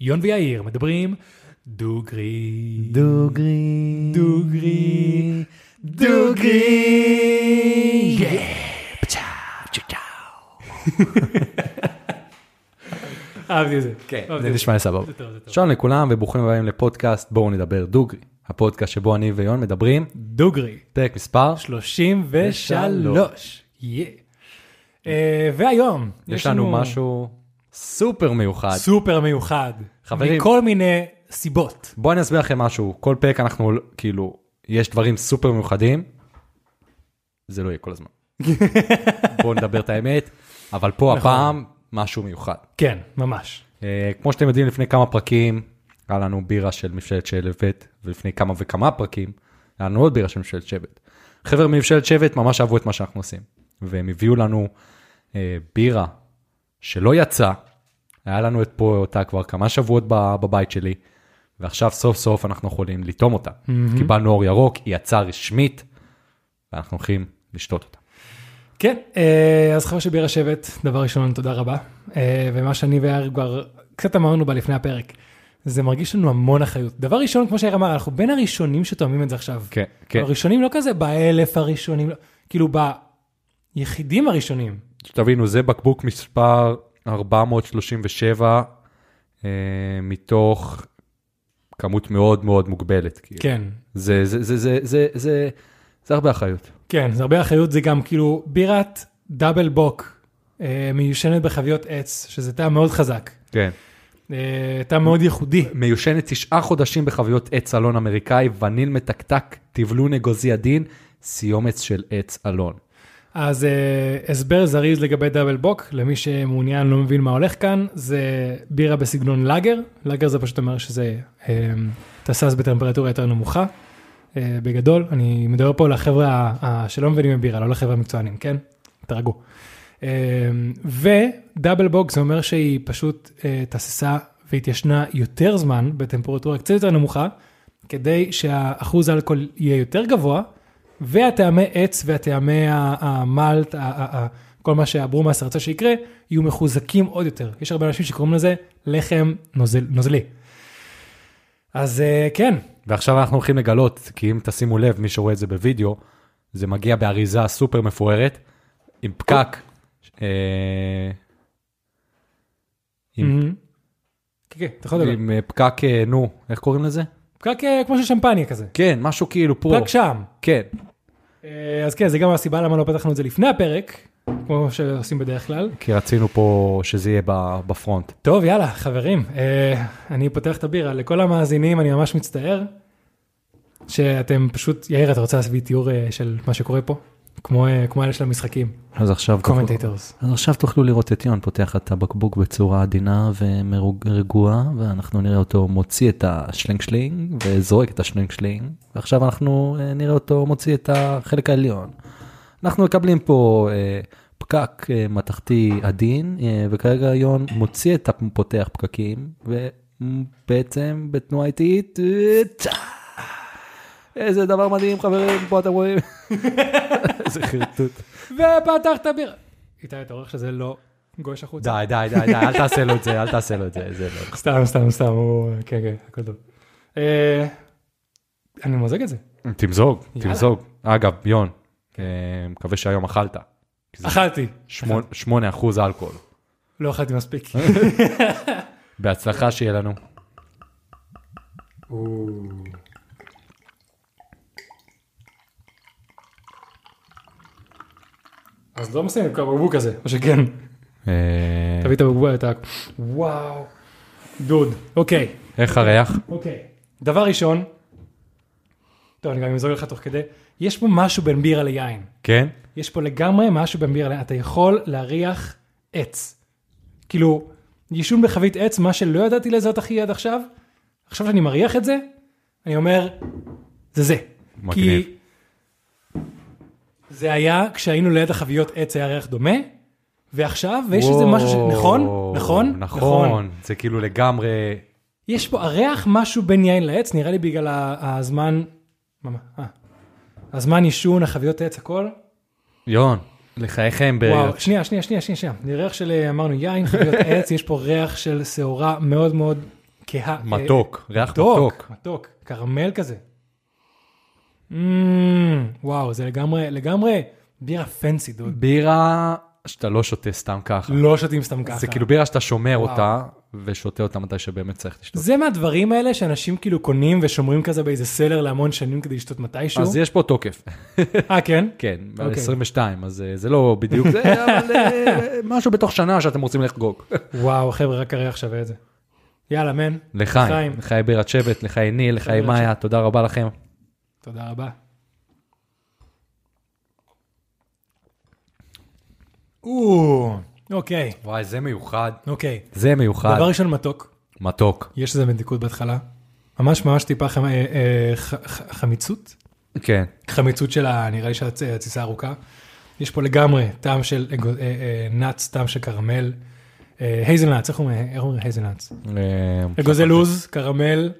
יון ויאיר מדברים דוגרי. דוגרי. דוגרי. דוגרי. אהבתי את זה. כן, זה נשמע לי סבבה. זה טוב, זה טוב. שלום לכולם וברוכים הבאים לפודקאסט בואו נדבר דוגרי. הפודקאסט שבו אני ויון מדברים, דוגרי. פרק מספר, 33. יא. אה, והיום יש לנו משהו סופר מיוחד. סופר מיוחד. חברים. מכל מיני סיבות. בואו אני אסביר לכם משהו, כל פרק אנחנו כאילו, יש דברים סופר מיוחדים, זה לא יהיה כל הזמן. בואו נדבר את האמת, אבל פה נכון. הפעם משהו מיוחד. כן, ממש. אה, כמו שאתם יודעים, לפני כמה פרקים היה לנו בירה של מבשלת שבט, ולפני כמה וכמה פרקים היה לנו עוד בירה של מבשלת שבט. חבר'ה ממבשלת שבט ממש אהבו את מה שאנחנו עושים, והם הביאו לנו אה, בירה שלא יצא, היה לנו את פה אותה כבר כמה שבועות בבית שלי, ועכשיו סוף סוף אנחנו יכולים לטעום אותה. קיבלנו אור ירוק, היא יצאה רשמית, ואנחנו הולכים לשתות אותה. כן, אה, אז חבר שבירה שבט, דבר ראשון, תודה רבה. אה, ומה שאני ויאיר כבר קצת אמרנו בה לפני הפרק, זה מרגיש לנו המון אחריות. דבר ראשון, כמו שיאיר אמר, אנחנו בין הראשונים שתואמים את זה עכשיו. כן, כן. הראשונים לא כזה באלף הראשונים, לא- כאילו ביחידים הראשונים. שתבינו, זה בקבוק מספר 437 אה, מתוך כמות מאוד מאוד מוגבלת. כאילו. כן, זה, זה, זה, זה, זה, זה, זה הרבה אחריות. כן, זה הרבה אחריות, זה גם כאילו בירת דאבל בוק, אה, מיושנת בחביות עץ, שזה טעם מאוד חזק. כן. אה, טעם מאוד ייחודי. מיושנת תשעה חודשים בחביות עץ אלון אמריקאי, וניל מתקתק, טבלון אגוזי עדין, סיומץ של עץ אלון. אז uh, הסבר זריז לגבי דאבל בוק, למי שמעוניין לא מבין מה הולך כאן, זה בירה בסגנון לאגר, לאגר זה פשוט אומר שזה uh, תסס בטמפרטורה יותר נמוכה. Uh, בגדול, אני מדבר פה לחבר'ה ה- שלא מבינים בבירה, לא לחבר'ה המקצוענים, כן? תרגעו. Uh, ודאבל בוק זה אומר שהיא פשוט uh, תססה והתיישנה יותר זמן בטמפרטורה קצת יותר נמוכה, כדי שהאחוז האלכוהול יהיה יותר גבוה, והטעמי עץ והטעמי המלט, כל מה שהברומאס רצה שיקרה, יהיו מחוזקים עוד יותר. יש הרבה אנשים שקוראים לזה לחם נוזל, נוזלי. אז אה, כן, ועכשיו אנחנו הולכים לגלות, כי אם תשימו לב, מי שרואה את זה בווידאו, זה מגיע באריזה סופר מפוארת, עם פקק, אה, עם. כן, כן, אה, פקק, נו, איך קוראים לזה? פקק כמו של שמפניה כזה. כן, משהו כאילו פה. פקק שם. כן, אז כן, זה גם הסיבה למה לא פתחנו את זה לפני הפרק, כמו שעושים בדרך כלל. כי רצינו פה שזה יהיה ב front. טוב, יאללה, חברים, אה, אני פותח את הבירה. לכל המאזינים, אני ממש מצטער שאתם פשוט, יאיר, אתה רוצה לעשות תיאור אה, של מה שקורה פה? כמו, אה, כמו אלה של המשחקים, אז עכשיו, תוכלו, commentators. אז עכשיו תוכלו לראות את יון פותח את הבקבוק בצורה עדינה ורגועה, ואנחנו נראה אותו מוציא את השלינג שלינג וזורק את השלינג שלינג, ועכשיו אנחנו אה, נראה אותו מוציא את החלק העליון. אנחנו מקבלים פה אה, פקק אה, מתכתי עדין, אה, וכרגע יון מוציא את הפותח פקקים, ובעצם בתנועה איטית, אה. איזה דבר מדהים חברים, פה אתם רואים. איזה חרטוט. ופתח את הבירה. איתי, אתה רואה שזה לא גוש החוצה? די, די, די, די, אל תעשה לו את זה, אל תעשה לו את זה, זה לא. סתם, סתם, סתם, הוא, כן, כן, הכל טוב. אה, אני מוזג את זה. תמזוג. תמזוג. אגב, יון, אה, מקווה שהיום אכלת. אכלתי. שמונה- שמונה אחוז אלכוהול. לא אכלתי מספיק. בהצלחה שיהיה לנו. אז לא מסיים עם הבקבוק הזה, או שכן. אה, תביא את הבקבוק, אתה... וואו. דוד. אוקיי. איך הריח? אוקיי. דבר ראשון, טוב, אני גם אמזוג לך תוך כדי, יש פה משהו בין בירה ליין. כן? יש פה לגמרי משהו בין בירה ליין. אתה יכול להריח עץ. כאילו, עישון בחבית עץ, מה שלא ידעתי לזהות הכי עד עכשיו, עכשיו שאני מריח את זה, אני אומר, זה זה. מגניב. כי זה היה כשהיינו ליד החביות עץ היה ריח דומה, ועכשיו, ויש איזה משהו ש... נכון? וואו, נכון? נכון, זה כאילו לגמרי... יש פה הריח משהו בין יין לעץ, נראה לי בגלל הזמן, אה. הזמן עישון, החביות עץ, הכל. יון, לחייכם ב... וואו, שנייה, שנייה, שנייה, שנייה. זה ריח של, אה, אמרנו, יין, חביות עץ, יש פה ריח של שעורה מאוד מאוד כה... מתוק, ריח מתוק. מתוק, קרמל כזה. Mm, וואו, זה לגמרי, לגמרי בירה פנסי, דוד. בירה שאתה לא שותה סתם ככה. לא שותים סתם ככה. זה כאילו בירה שאתה שומר וואו. אותה, ושותה אותה מתי שבאמת צריך לשתות. זה מהדברים האלה שאנשים כאילו קונים ושומרים כזה באיזה סלר להמון שנים כדי לשתות מתישהו. אז יש פה תוקף. אה, כן? כן, אוקיי. 22, אז אה, זה לא בדיוק זה, אבל אה, משהו בתוך שנה שאתם רוצים לחגוג. וואו, חבר'ה, רק הריח שווה את זה. יאללה, מן. לחיים, לחיי בירת שבט, לחיי ניל, לחיי מאיה, תודה רבה לכם. תודה רבה. או, אוקיי, וואי, זה מיוחד. אוקיי. זה מיוחד. דבר ראשון מתוק, מתוק. יש איזה מתיקות בהתחלה. ממש ממש טיפה חמ- אה, אה, ח- ח- חמיצות. כן. חמיצות של ה... נראה לי של הצ- התסיסה הארוכה. יש פה לגמרי טעם של אה, nuts, טעם של קרמל. hazelnuts, איך אומרים? hazelnuts? אגוזי לוז, קרמל.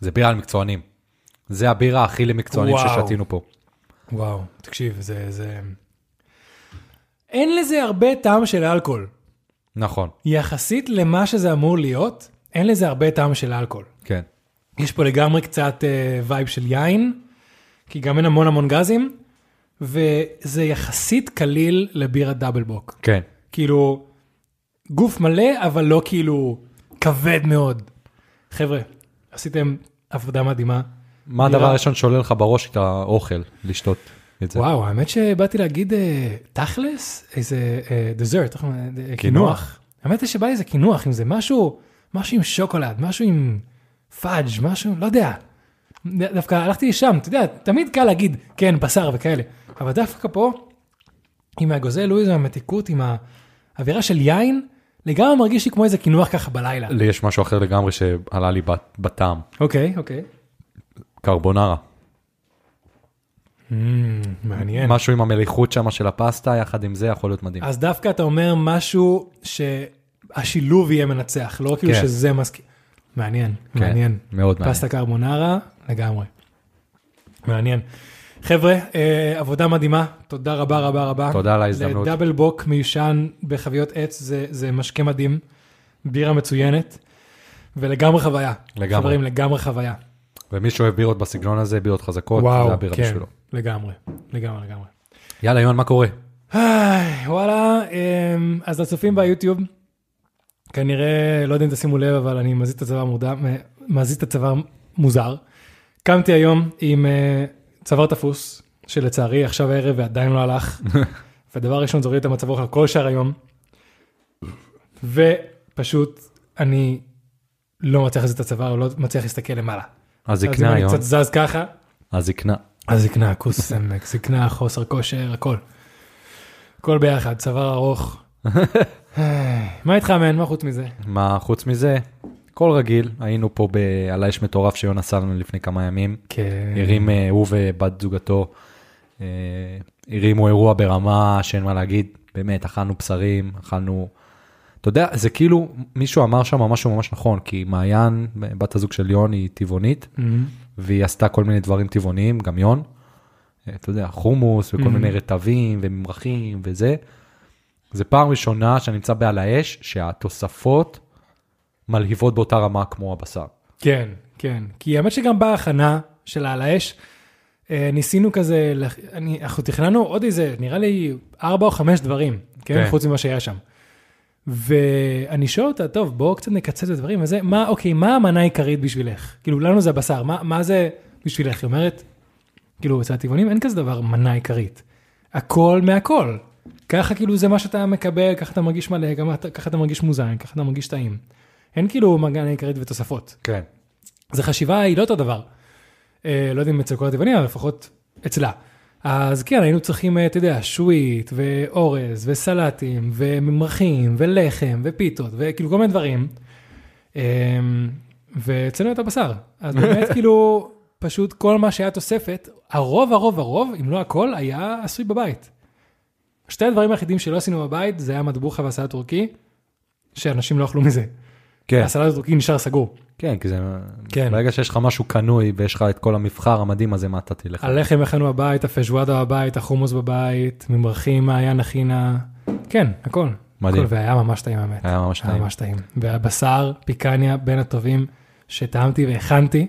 זה בירה על מקצוענים. זה הבירה הכי למקצוענים וואו. ששתינו פה. וואו, תקשיב, זה... זה... אין לזה הרבה טעם של אלכוהול. נכון, יחסית למה שזה אמור להיות, אין לזה הרבה טעם של אלכוהול. כן. יש פה לגמרי קצת אה, vibe של יין, כי גם אין המון המון גזים, וזה יחסית קליל לבירה דאבל בוק. כן. כאילו, גוף מלא, אבל לא כאילו כבד מאוד. חבר'ה, עשיתם עבודה מדהימה. מה הדבר הראשון שעולה לך בראש כשאתה אוכל, לשתות את זה? וואו, האמת שבאתי להגיד אה, תכלס, איזה דזרט, קינוח. קינוח. האמת היא שבא לי איזה קינוח, אם זה משהו, משהו עם שוקולד, משהו עם פאג', משהו, לא יודע. דווקא הלכתי לשם, אתה יודע, תמיד קל להגיד, כן, בשר וכאלה, אבל דווקא פה, עם האגוזי לואיז, המתיקות, עם האווירה של יין, לגמרי מרגיש לי כמו איזה קינוח ככה בלילה. לי יש משהו אחר לגמרי שעלה לי בטעם. אוקיי, אוקיי. קרבונרה. Mm, מעניין. משהו עם המליחות שם של הפסטה, יחד עם זה יכול להיות מדהים. אז דווקא אתה אומר משהו שהשילוב יהיה מנצח, לא כאילו כן. שזה מסכים. מעניין, כן, מעניין. מאוד מעניין. פסטה קרבונרה, לגמרי. מעניין. חבר'ה, אה, עבודה מדהימה, תודה רבה רבה רבה. תודה על ההזדמנות. דאבל בוק מיושן בחביות עץ, זה, זה משקה מדהים, בירה מצוינת, ולגמרי חוויה. לגמרי. חברים, לגמרי חוויה. ומי שאוהב בירות בסגנון הזה, בירות חזקות, זה וואו, הבירה כן, בשבילו. לגמרי, לגמרי, לגמרי. יאללה, יון, מה קורה? וואלה, אמ, אז לצופים ביוטיוב, כנראה, לא יודע אם תשימו לב, אבל אני מזיז את הצוואר מורדם, מזיז את הצוואר מוזר. קמתי היום עם אה, צוואר תפוס, שלצערי עכשיו הערב ועדיין לא הלך, ודבר ראשון זה הוריד את המצב רוח על כל שאר היום, ופשוט אני לא מצליח להזיז את הצוואר, לא מצליח להסתכל למעלה. הזקנה, יון. קצת זז ככה, הזקנה. הזקנה, כוס סמק, זקנה, חוסר כושר, הכל. הכל ביחד, צוואר ארוך. מה איתך, מן? מה חוץ מזה? מה חוץ מזה? הכל רגיל, היינו פה ב- על האש מטורף שיון עשה לנו לפני כמה ימים. כן. הרים, אה, הוא ובת זוגתו, אה, הרימו אירוע ברמה שאין מה להגיד, באמת, אכלנו בשרים, אכלנו... אתה יודע, זה כאילו, מישהו אמר שם משהו ממש נכון, כי מעיין, בת הזוג של יון, היא טבעונית, מהמם. והיא עשתה כל מיני דברים טבעוניים, גם יון. אה, אתה יודע, חומוס וכל Mhm. מיני רטבים וממרחים וזה. זה פעם ראשונה שאני נמצא בעל האש, שהתוספות מלהיבות באותה רמה כמו הבשר. כן, כן. כי האמת שגם בהכנה של על האש, אה, ניסינו כזה, אני- אנחנו תכננו עוד איזה, נראה לי, ארבע או חמש דברים, כן? כן. חוץ ממה שהיה שם. ואני שואל אותה, טוב, בואו קצת נקצץ את הדברים, וזה, מה, אוקיי, מה המנה העיקרית בשבילך? כאילו, לנו זה הבשר, מה, מה זה בשבילך? היא אומרת, כאילו, אצל הטבעונים אין כזה דבר מנה עיקרית. הכל מהכל. ככה כאילו זה מה שאתה מקבל, ככה אתה מרגיש מלא, גם אתה- ככה אתה מרגיש מוזן, ככה אתה מרגיש טעים. אין כאילו מנה עיקרית ותוספות. כן. אז החשיבה היא לא אותו דבר. אה, לא יודע אם אצל כל הטבעונים, אבל לפחות אצלה. אז כן, היינו צריכים, אה, אתה יודע, שווית, ואורז, וסלטים, וממרחים, ולחם, ופיתות, וכאילו כל מיני דברים. אה, ואצלנו את הבשר. אז באמת, כאילו, פשוט כל מה שהיה תוספת, הרוב, הרוב, הרוב, אם לא הכל, היה עשוי בבית. שתי הדברים היחידים שלא עשינו בבית, זה היה מטבוחה והסלט טורקי, שאנשים לא אכלו מזה. כן. הסלט הטורקי נשאר סגור. כן, כי זה... כן. ברגע שיש לך משהו קנוי ויש לך את כל המבחר המדהים הזה, מה אתה תלך? הלחם הכנו בבית, הפז'ואדה בבית, החומוס בבית, ממרחים, מעיין הכינה, כן, הכל. מדהים. והיה ממש טעים האמת. היה ממש היה טעים. ממש טעים. והבשר פיקניה בין הטובים שטעמתי והכנתי.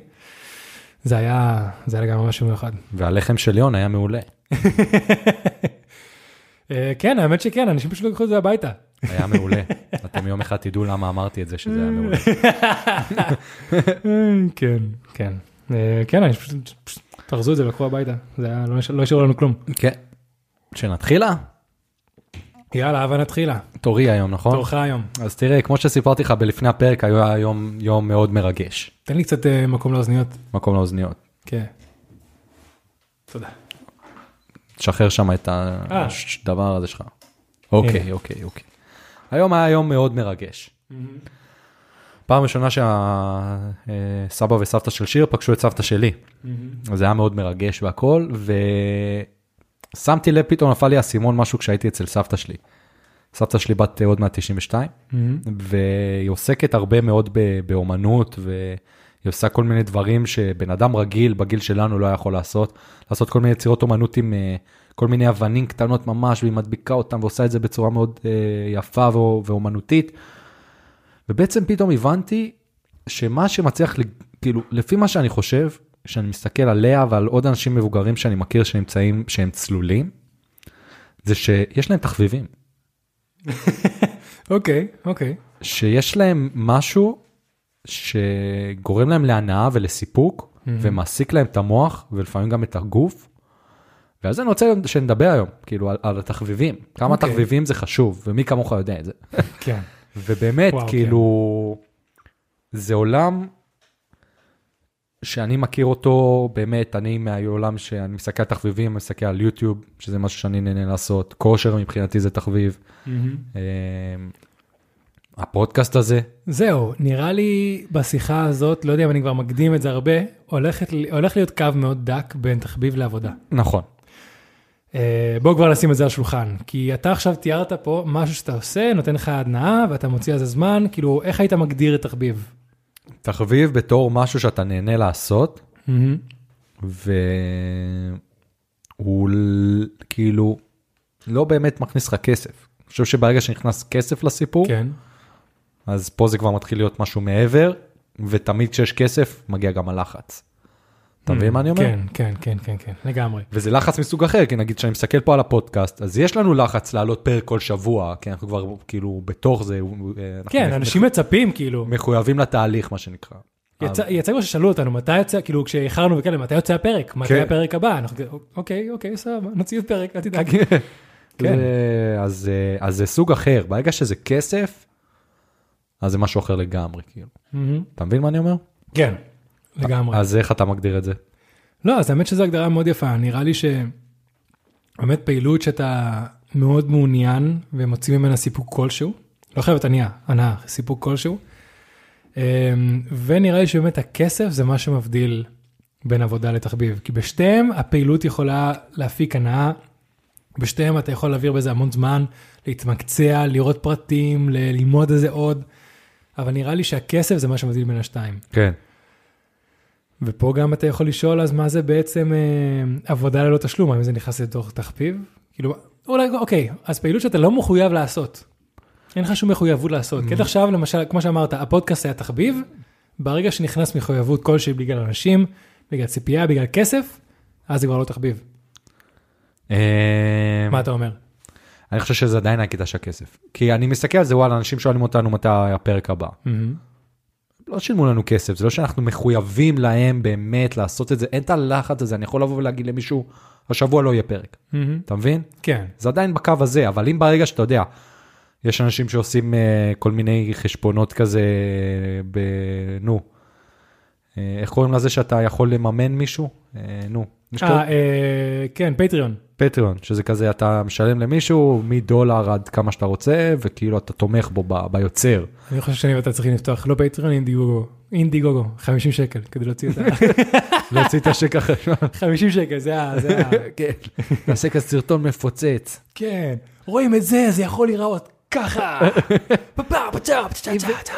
זה היה, זה היה לגמרי משהו מיוחד. והלחם של יון היה מעולה. אה, כן, האמת שכן, אנשים פשוט לקחו את זה הביתה. היה מעולה. אתם יום אחד תדעו למה אמרתי את זה, שזה היה מעולה. כן, כן. אה, כן, אני פשוט, תארזו את זה ולקחו הביתה. זה היה, לא לא השאירו לנו כלום. כן. שנתחילה? יאללה, הבה נתחילה. תורי היום, נכון? תורך היום. אז תראה, כמו שסיפרתי לך בלפני הפרק, היה יום, יום מאוד מרגש. תן לי קצת אה, מקום לאוזניות. מקום לאוזניות. כן. תודה. תשחרר שם את אה. הדבר הזה שלך. אוקיי, אוקיי, אוקיי. היום היה יום מאוד מרגש. פעם ראשונה שהסבא וסבתא של שיר פגשו את סבתא שלי. אז זה היה מאוד מרגש והכל, ושמתי לב, פתאום נפל לי האסימון משהו כשהייתי אצל סבתא שלי. סבתא שלי בת אה, עוד מעט 92, והיא עוסקת הרבה מאוד באומנות, והיא עושה כל מיני דברים שבן אדם רגיל בגיל שלנו לא יכול לעשות. לעשות כל מיני יצירות אומנות עם אה, כל מיני אבנים קטנות ממש, והיא מדביקה אותם ועושה את זה בצורה מאוד אה, יפה ואו- ואומנותית. ובעצם פתאום הבנתי שמה שמצליח, לי- כאילו, לפי מה שאני חושב, כשאני מסתכל עליה ועל עוד אנשים מבוגרים שאני מכיר שנמצאים, שהם צלולים, זה שיש להם תחביבים. אוקיי, אוקיי. שיש להם משהו שגורם להם להנאה ולסיפוק, ומעסיק להם את המוח ולפעמים גם את הגוף. ועל זה אני רוצה שנדבר היום, כאילו על, על התחביבים, כמה אוקיי. תחביבים זה חשוב, ומי כמוך יודע את זה. כן. ובאמת, וואו, כאילו, זה עולם שאני מכיר אותו, באמת, אני מהעולם שאני מסתכל על תחביבים, מסתכל על יוטיוב, שזה משהו שאני נהנה לעשות, כושר מבחינתי זה תחביב. אה, הפודקאסט הזה, זהו, נראה לי בשיחה הזאת, לא יודע אם אני כבר מקדים את זה הרבה, הולכת, הולך להיות קו מאוד דק בין תחביב לעבודה. נכון, אה, בוא כבר נשים את זה על השולחן, כי אתה עכשיו תיארת פה משהו שאתה עושה, נותן לך הנאה ואתה מוציא על זה זמן, כאילו, איך היית מגדיר את תחביב? תחביב בתור משהו שאתה נהנה לעשות, והוא ל- כאילו לא באמת מכניס לך כסף. אני חושב שברגע שנכנס כסף לסיפור, כן. אז פה זה כבר מתחיל להיות משהו מעבר, ותמיד כשיש כסף מגיע גם הלחץ. אתה מבין מה אני אומר? כן, כן, כן, כן, כן, לגמרי. וזה לחץ מסוג אחר, כי נגיד כשאני מסתכל פה על הפודקאסט, אז יש לנו לחץ לעלות פרק כל שבוע, כי אנחנו כבר כאילו בתוך זה, אה, כן, אנשים מצפים, כאילו. מחויבים לתהליך, מה שנקרא. יצא יצא כבר ששאלו אותנו, מתי יוצא, כאילו, כשאיחרנו וכאלה, מתי יוצא הפרק? מתי כן. הפרק הבא? אנחנו אוקיי, אוקיי, סבבה, נוציא עוד פרק, אל תדאג. כן. אז, אה, אז זה סוג אחר, ברגע שזה כסף, אז זה משהו אחר לגמרי, כאילו. מהמם. אתה מבין מה אני אומר? כן, לגמרי. אז איך אתה מגדיר את זה? לא, אז האמת שזו הגדרה מאוד יפה, נראה לי שבאמת פעילות שאתה מאוד מעוניין ומוציא ממנה סיפוק כלשהו, לא חייבת ענייה, הנאה, סיפוק כלשהו. אמ, ונראה לי שבאמת הכסף זה מה שמבדיל בין עבודה לתחביב, כי בשתיהם הפעילות יכולה להפיק הנאה, בשתיהם אתה יכול להעביר בזה המון זמן, להתמקצע, לראות פרטים, ללמוד על זה עוד, אבל נראה לי שהכסף זה מה שמבדיל בין השתיים. כן. ופה גם אתה יכול לשאול אז מה זה בעצם אה, עבודה ללא תשלום, האם זה נכנס לתוך תחביב? כאילו, אולי, אוקיי, אז פעילות שאתה לא מחויב לעשות. אין לך שום מחויבות לעשות. כי עד עכשיו, למשל, כמו שאמרת, הפודקאסט היה תחביב, ברגע שנכנס מחויבות כלשהי בגלל אנשים, בגלל ציפייה, בגלל כסף, אז זה כבר לא תחביב. אה, מה אתה אומר? אני חושב שזה עדיין הקטע של הכסף. כי אני מסתכל על זה, וואלה, אנשים שואלים אותנו מתי הפרק הבא. מהמם. לא שילמו לנו כסף, זה לא שאנחנו מחויבים להם באמת לעשות את זה, אין את הלחץ הזה, אני יכול לבוא ולהגיד למישהו, השבוע לא יהיה פרק. מהמם. אתה מבין? כן, זה עדיין בקו הזה, אבל אם ברגע שאתה יודע, יש אנשים שעושים אה, כל מיני חשבונות כזה, ב... נו, אה, איך קוראים לזה שאתה יכול לממן מישהו? אה, נו, אה, אה, כן, פטריון. פטריון, שזה כזה, אתה משלם למישהו מדולר עד כמה שאתה רוצה, וכאילו אתה תומך בו ב- ביוצר. אני חושב שאני ואתה צריכים לפתוח לא פטריון, אינדיגוגו. אינדיגוגו, 50 שקל כדי להוציא את ה... להוציא את השק החשמל. 50 שקל. זה ה... כן, נעשה כזה סרטון מפוצץ. כן, רואים את זה, זה יכול להיראות ככה.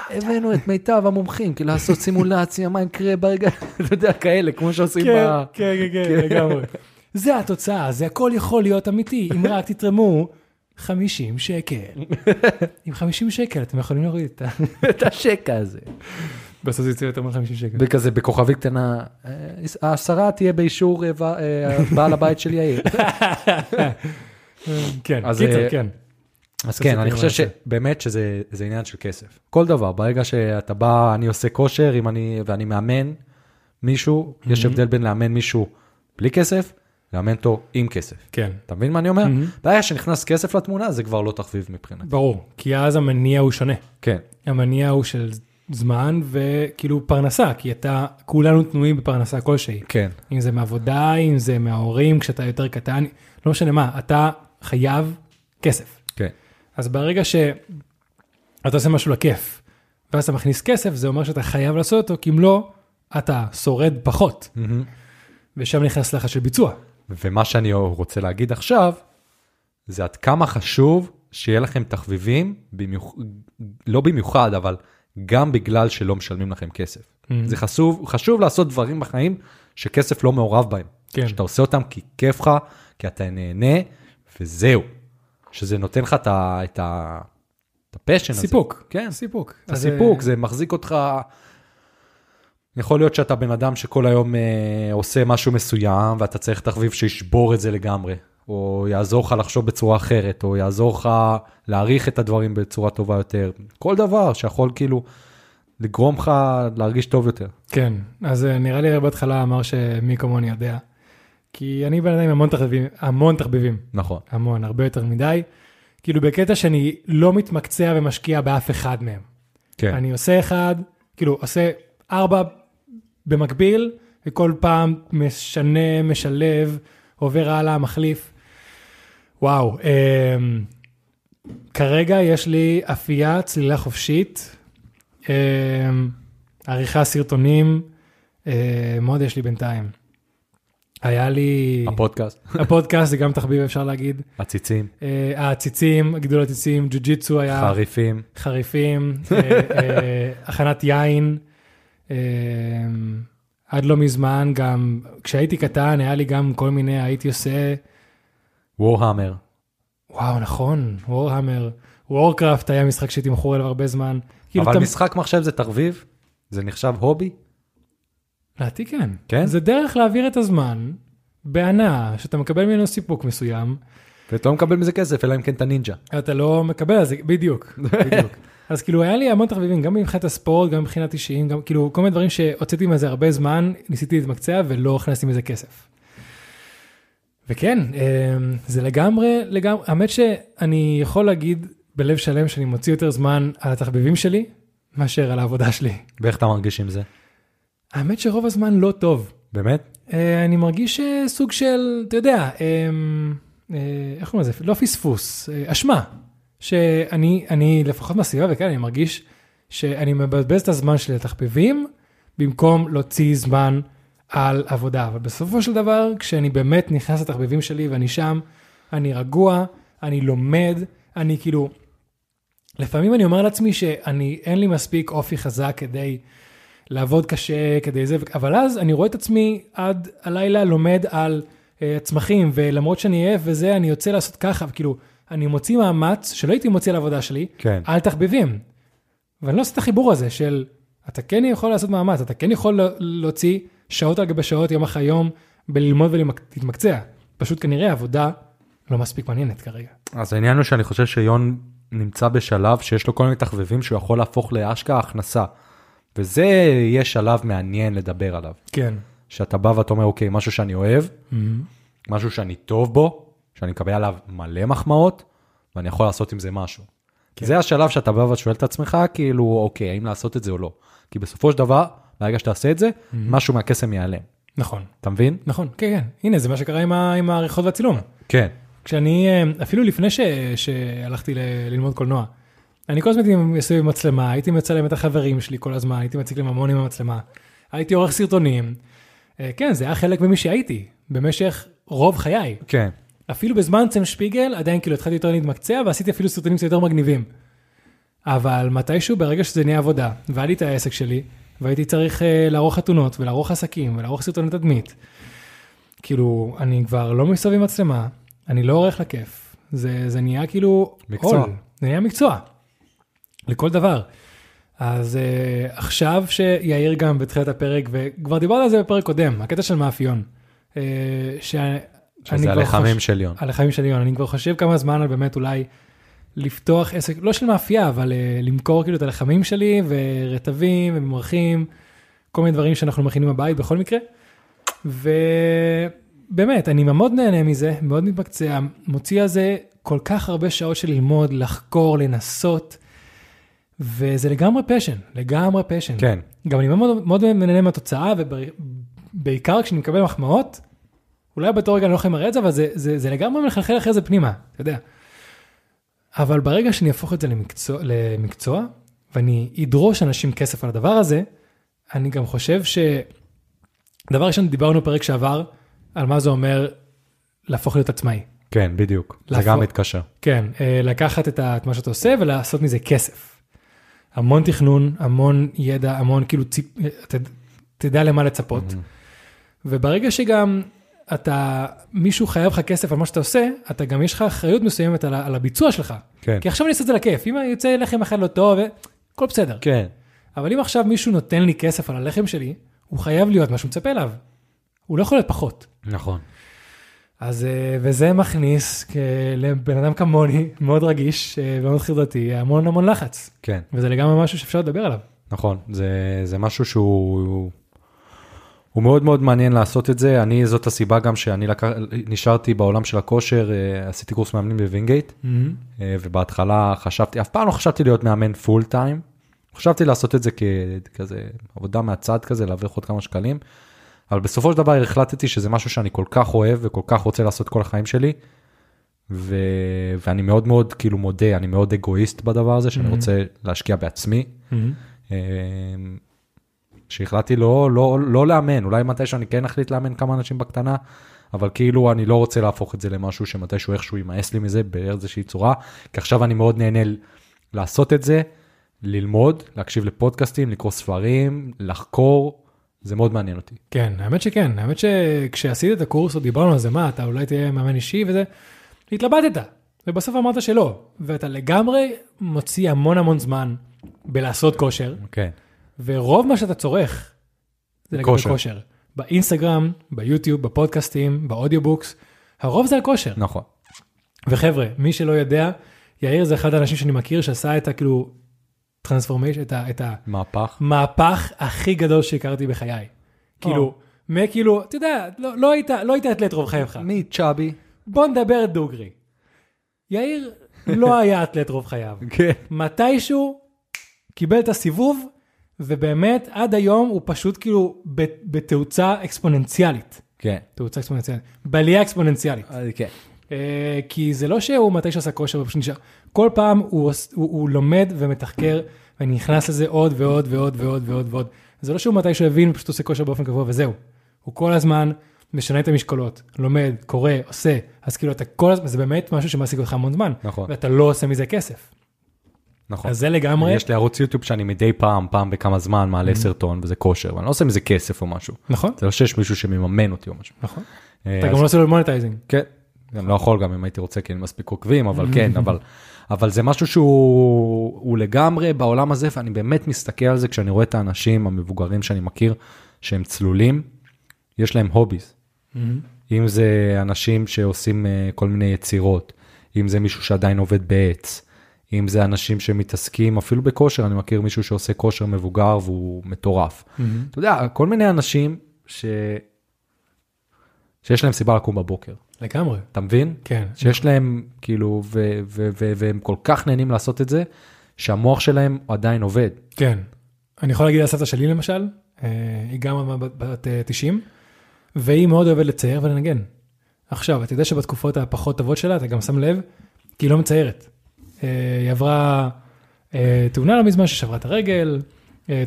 הבאנו את מיטב המומחים, כאילו לעשות סימולציה, מה יקרה ברגע, אתה יודע, כאלה, כמו שעושים כן, ב... כן, כן, כן, לגמרי. זה התוצאה, זה הכל יכול להיות אמיתי, אם רק תתרמו 50 שקל. עם 50 שקל אתם יכולים להוריד את השקע הזה. בסוף זה יצא יותר מ-50 שקל. וכזה בכוכבית קטנה, אה, השרה תהיה באישור אה, אה, בעל הבית של יאיר. כן, קיצר, אה, כן. אז כן, אני חושב. שבאמת שזה זה עניין של כסף. כל דבר, ברגע שאתה בא, אני עושה כושר אם אני, ואני מאמן מישהו, יש הבדל בין לאמן מישהו בלי כסף, לאמן אותו עם כסף. כן, אתה מבין מה אני אומר? מהמם. ברגע שנכנס כסף לתמונה, זה כבר לא תחביב מבחינתי. ברור, כי אז המניע הוא שונה. כן, המניע הוא של זמן וכאילו פרנסה, כי אתה, כולנו תנועים בפרנסה כלשהי. כן, אם זה מעבודה, אם זה מההורים, כשאתה יותר קטן, לא משנה מה, אתה חייב כסף. אז ברגע שאתה עושה משהו לכיף, ואז אתה מכניס כסף, זה אומר שאתה חייב לעשות אותו, כי אם לא, אתה שורד פחות, מהמם. ושם נכנס לחץ של ביצוע. ומה שאני רוצה להגיד עכשיו, זה עד כמה חשוב שיהיה לכם תחביבים, במיוח... לא במיוחד, אבל גם בגלל שלא משלמים לכם כסף. Mm. זה חשוב, חשוב לעשות דברים בחיים שכסף לא מעורב בהם. כן. שאתה עושה אותם כי כיף לך, כי אתה נהנה, וזהו. שזה נותן לך את ה... את ה... את הפשן הזה. סיפוק. כן, סיפוק. זה אז, סיפוק, אה, זה מחזיק אותך... יכול להיות שאתה בן אדם שכל היום אה, עושה משהו מסוים, ואתה צריך תחביב שישבור את זה לגמרי, או יעזור לך לחשוב בצורה אחרת, או יעזור לך להעריך את הדברים בצורה טובה יותר. כל דבר שיכול כאילו לגרום לך להרגיש טוב יותר. כן, אז אה, נראה לי בהתחלה אמר שמי כמוני יודע. כי אני בן אדם עם המון תחביבים, המון תחביבים, נכון. המון, הרבה יותר מדי. כאילו בקטע שאני לא מתמקצע ומשקיע באף אחד מהם. כן. אני עושה אחד, כאילו עושה ארבע במקביל, וכל פעם משנה, משלב, עובר הלאה, מחליף. וואו, אמ, כרגע יש לי אפייה, צלילה חופשית, אמ, עריכה סרטונים, אה, מה עוד יש לי בינתיים? היה לי, הפודקאסט, הפודקאסט זה גם תחביב אפשר להגיד, הציצים, אה, העציצים, גידול עציצים, ג'ו-ג'יצו היה, חריפים. חריפים, אה, אה, הכנת יין. אה, עד לא מזמן גם, כשהייתי קטן היה לי גם כל מיני, הייתי עושה, וורהמר. וואו נכון, וורהמר, וורקראפט היה משחק שהייתי מכור אליו הרבה זמן. כאילו, אבל אתה- משחק מחשב זה תחביב? זה נחשב הובי? לדעתי כן. כן? זה דרך להעביר את הזמן בהנאה, שאתה מקבל ממנו סיפוק מסוים, ואתה לא מקבל מזה כסף, אלא אם כן אתה נינג'ה. אתה לא מקבל על זה, בדיוק, בדיוק. אז כאילו היה לי המון תחביבים, גם מבחינת הספורט, גם מבחינת אישיים, גם כאילו כל מיני דברים שהוצאתי מזה הרבה זמן, ניסיתי להתמקצע ולא הכנסתי מזה כסף. וכן, אמ, זה לגמרי, לגמרי, האמת שאני יכול להגיד בלב שלם שאני מוציא יותר זמן על התחביבים שלי, מאשר על העבודה שלי. ואיך אתה מרגיש עם זה? האמת שרוב הזמן לא טוב. באמת? אה, אני מרגיש אה, סוג של, אתה יודע, אה, איך קוראים לזה? לא פספוס, אשמה. שאני, אני לפחות בסביבה וכאלה, אני מרגיש שאני מבזבז את הזמן שלי לתחביבים, במקום להוציא זמן על עבודה. אבל בסופו של דבר, כשאני באמת נכנס לתחביבים שלי ואני שם, אני רגוע, אני לומד, אני כאילו... לפעמים אני אומר לעצמי שאני, אין לי מספיק אופי חזק כדי לעבוד קשה, כדי זה, אבל אז אני רואה את עצמי עד הלילה לומד על uh, צמחים, ולמרות שאני עייף וזה, אני יוצא לעשות ככה, וכאילו, אני מוציא מאמץ שלא הייתי מוציא על העבודה שלי, כן. על תחביבים. ואני לא עושה את החיבור הזה של, אתה כן יכול לעשות מאמץ, אתה כן יכול לה- להוציא שעות על גבי שעות, יום אחרי יום, בללמוד ולהתמקצע. פשוט כנראה העבודה לא מספיק מעניינת כרגע. אז העניין הוא שאני חושב שיון נמצא בשלב שיש לו כל מיני תחביבים שהוא יכול להפוך לאשכרה הכנסה. וזה יהיה שלב מעניין לדבר עליו. כן. שאתה בא ואתה אומר, אוקיי, משהו שאני אוהב, משהו שאני טוב בו, שאני מקבל עליו מלא מחמאות, ואני יכול לעשות עם זה משהו. כן. זה השלב שאתה בא ושואל את עצמך, כאילו, אוקיי, האם לעשות את זה או לא. כי בסופו של דבר, ברגע שאתה עושה את זה, משהו מהקסם ייעלם. נכון, אתה מבין? נכון, כן, כן. הנה, זה מה שקרה עם, ה- עם העריכות והצילום. כן. כשאני, אה, אפילו לפני ש, שהלכתי ל, ללמוד קולנוע, אני כל הזמן הייתי מסביב עם מצלמה, הייתי מצלם את החברים שלי כל הזמן, הייתי מציג להם המון עם המצלמה, הייתי עורך סרטונים. אה, כן, זה היה חלק ממי שהייתי, במשך רוב חיי. כן. אפילו בזמן צם שפיגל, עדיין כאילו התחלתי יותר להתמקצע, ועשיתי אפילו סרטונים קצת יותר מגניבים. אבל מתישהו, ברגע שזה נהיה עבודה, והיה לי את העסק שלי, והייתי צריך אה, לערוך חתונות, ולערוך עסקים, ולערוך סרטוני תדמית, כאילו, אני כבר לא מסתובב עם מצלמה, אני לא עורך לכיף. זה, זה נהיה כאילו מקצוע. עול, זה נהיה מקצוע, לכל דבר. אז uh, עכשיו שיאיר גם בתחילת הפרק, וכבר דיברנו על זה בפרק קודם, הקטע של מאפיון. Uh, שאני שזה כבר הלחמים חוש- של יון. על החיים של יון, אני כבר חושב כמה זמן על באמת אולי לפתוח עסק, לא של מאפייה, אבל uh, למכור כאילו את הלחמים שלי, ורטבים וממרחים, כל מיני דברים שאנחנו מכינים בבית בכל מקרה. ובאמת, אני מאוד נהנה מזה, מאוד מתמקצע, מוציא על זה כל כך הרבה שעות של ללמוד, לחקור, לנסות, וזה לגמרי פשן, לגמרי פשן. כן, גם אני מאוד, מאוד נהנה מהתוצאה, ובעיקר כשאני מקבל מחמאות, אולי באותו רגע אני לא יכול למראה את זה, אבל זה, זה, זה לגמרי מחלחל אחרי זה פנימה, אתה יודע. אבל ברגע שאני אהפוך את זה למקצוע, למקצוע, ואני אדרוש אנשים כסף על הדבר הזה, אני גם חושב ש... דבר ראשון, דיברנו פרק שעבר, על מה זה אומר להפוך להיות עצמאי. כן, בדיוק. זה להפוך- גם מתקשר. כן, אה, לקחת את ה- את מה שאתה עושה ולעשות מזה כסף. המון תכנון, המון ידע, המון כאילו ציפ... ת- תדע למה לצפות. וברגע שגם אתה, מישהו חייב לך כסף על מה שאתה עושה, אתה גם יש לך אחריות מסוימת על, ה- על הביצוע שלך. כן. כי עכשיו אני אעשה את זה לכיף, אם יוצא לחם אחד לא טוב, אה, הכל בסדר. כן. אבל אם עכשיו מישהו נותן לי כסף על הלחם שלי, הוא חייב להיות מה שהוא מצפה אליו. הוא לא יכול להיות פחות. נכון. אז, אה, וזה מכניס לבן אדם כמוני, מאוד רגיש אה, ומאוד חרדתי, המון המון לחץ. כן. וזה לגמרי משהו שאפשר לדבר עליו. נכון, זה, זה משהו שהוא הוא מאוד מאוד מעניין לעשות את זה. אני, זאת הסיבה גם שאני לקח, נשארתי בעולם של הכושר, אה, עשיתי קורס מאמנים בווינגייט, אה, ובהתחלה חשבתי, אף פעם לא חשבתי להיות מאמן full time. חשבתי לעשות את זה ככזה עבודה מהצד כזה, להרוויח עוד כמה שקלים. אבל בסופו של דבר החלטתי שזה משהו שאני כל כך אוהב וכל כך רוצה לעשות כל החיים שלי. ו... ואני מאוד מאוד כאילו מודה, אני מאוד אגואיסט בדבר הזה, שאני Mhm. רוצה להשקיע בעצמי. אמ, שהחלטתי לא, לא, לא לאמן, אולי מתישהו אני כן אחליט לאמן כמה אנשים בקטנה, אבל כאילו אני לא רוצה להפוך את זה למשהו שמתישהו איכשהו יימאס לי מזה באיזושהי צורה, כי עכשיו אני מאוד נהנה לעשות את זה, ללמוד, להקשיב לפודקאסטים, לקרוא ספרים, לחקור, זה מאוד מעניין אותי. כן, האמת שכן, האמת שכשעשית את הקורס עוד דיברנו על זה, מה, אתה אולי תהיה מאמן אישי וזה, התלבטת, ובסוף אמרת שלא, ואתה לגמרי מוציא המון המון זמן בלעשות כושר, כן, ורוב מה שאתה צורך זה לגבי כושר. כושר. באינסטגרם, ביוטיוב, בפודקאסטים, ב audiobooks, הרוב זה על כושר. נכון. וחבר'ה, מי שלא יודע, יאיר זה אחד האנשים שאני מכיר שעשה את הכאילו transformation, את, ה, את מהפך. המהפך הכי גדול שהכרתי בחיי. כאילו, מכאילו, אתה יודע, לא, לא היית, לא היית אתלט רוב חייך. מי צ'אבי? בוא נדבר דוגרי. יאיר לא היה אתלט רוב חייו. כן. מתישהו קיבל את הסיבוב, ובאמת עד היום הוא פשוט כאילו בתאוצה אקספוננציאלית. כן. תאוצה אקספוננציאלית. בעלייה אקספוננציאלית. כן. אה, כי זה לא שהוא מתי שעשה כושר ופשוט נשאר, כל פעם הוא, הוא, הוא לומד ומתחקר ונכנס לזה עוד ועוד ועוד ועוד ועוד ועוד. זה לא שהוא מתי שהוא הבין ופשוט עושה כושר באופן קבוע וזהו. הוא כל הזמן משנה את המשקולות, לומד, קורא, עושה, אז כאילו אתה כל הזמן, זה באמת משהו שמעסיק אותך המון זמן, נכון, ואתה לא עושה מזה כסף. נכון. אז זה לגמרי, יש לי ערוץ יוטיוב שאני מדי פעם, פעם בכמה זמן מעלה סרטון וזה כושר, ואני לא עושה מזה כסף או משהו. נכון, זה לא שיש מישהו שמממן אותי או משהו. נכון. אה, אתה אז- גם לא עושה לו monetizing. כן, גם לא יכול גם אם הייתי רוצה כי אין מספיק עוקבים, אבל כן, אבל, אבל זה משהו שהוא הוא לגמרי בעולם הזה, ואני באמת מסתכל על זה כשאני רואה את האנשים המבוגרים שאני מכיר, שהם צלולים, יש להם הוביז. אם זה אנשים שעושים אה, כל מיני יצירות, אם זה מישהו שעדיין עובד בעץ, אם זה אנשים שמתעסקים אפילו בכושר, אני מכיר מישהו שעושה כושר מבוגר והוא מטורף. אתה יודע, כל מיני אנשים ש... שיש להם סיבה לקום בבוקר, לגמרי, אתה מבין? כן. שיש להם, כאילו, והם כל כך נהנים לעשות את זה, שהמוח שלהם עדיין עובד. כן. אני יכול להגיד על סבתא שלי למשל, אה, היא גם בת- בת אה, 90, והיא מאוד אוהבת לצייר ולנגן. עכשיו, אתה יודע שבתקופות הפחות טובות שלה, אתה גם שם לב, כי היא לא מציירת. אה, היא עברה תאונה לא מזמן ששברה את הרגל,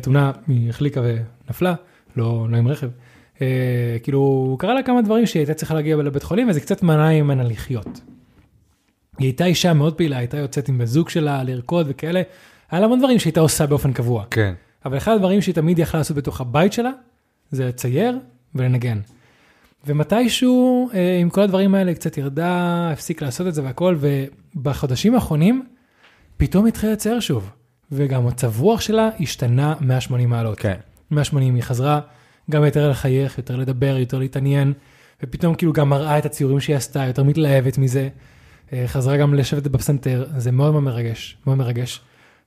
תאונה, היא החליקה ונפלה, לא, לא עם רכב. אה, כאילו, קרה לה כמה דברים שהיא הייתה צריכה להגיע לבית חולים, וזה קצת מנע ממנה לחיות. היא הייתה אישה מאוד פעילה, הייתה יוצאת עם בן זוג שלה לרקוד וכאלה, היה לה המון דברים שהייתה עושה באופן קבוע. כן. אבל אחד הדברים שהיא תמיד יכלה לעשות בתוך הבית שלה, זה לצייר ולנגן. ומתישהו אה, עם כל הדברים האלה קצת ירדה, הפסיק לעשות את זה והכל, ובחודשים האחרונים פתאום התחיל לצייר שוב. וגם מצב רוח שלה השתנה 180 מעלות. כן. 180, היא חזרה גם יותר לחייך, יותר לדבר, יותר להתעניין, ופתאום כאילו גם מראה את הציורים שהיא עשתה, יותר מתלהבת מזה. אה, חזרה גם לשבת בפסנתר, זה מאוד מאוד מרגש, מאוד מרגש.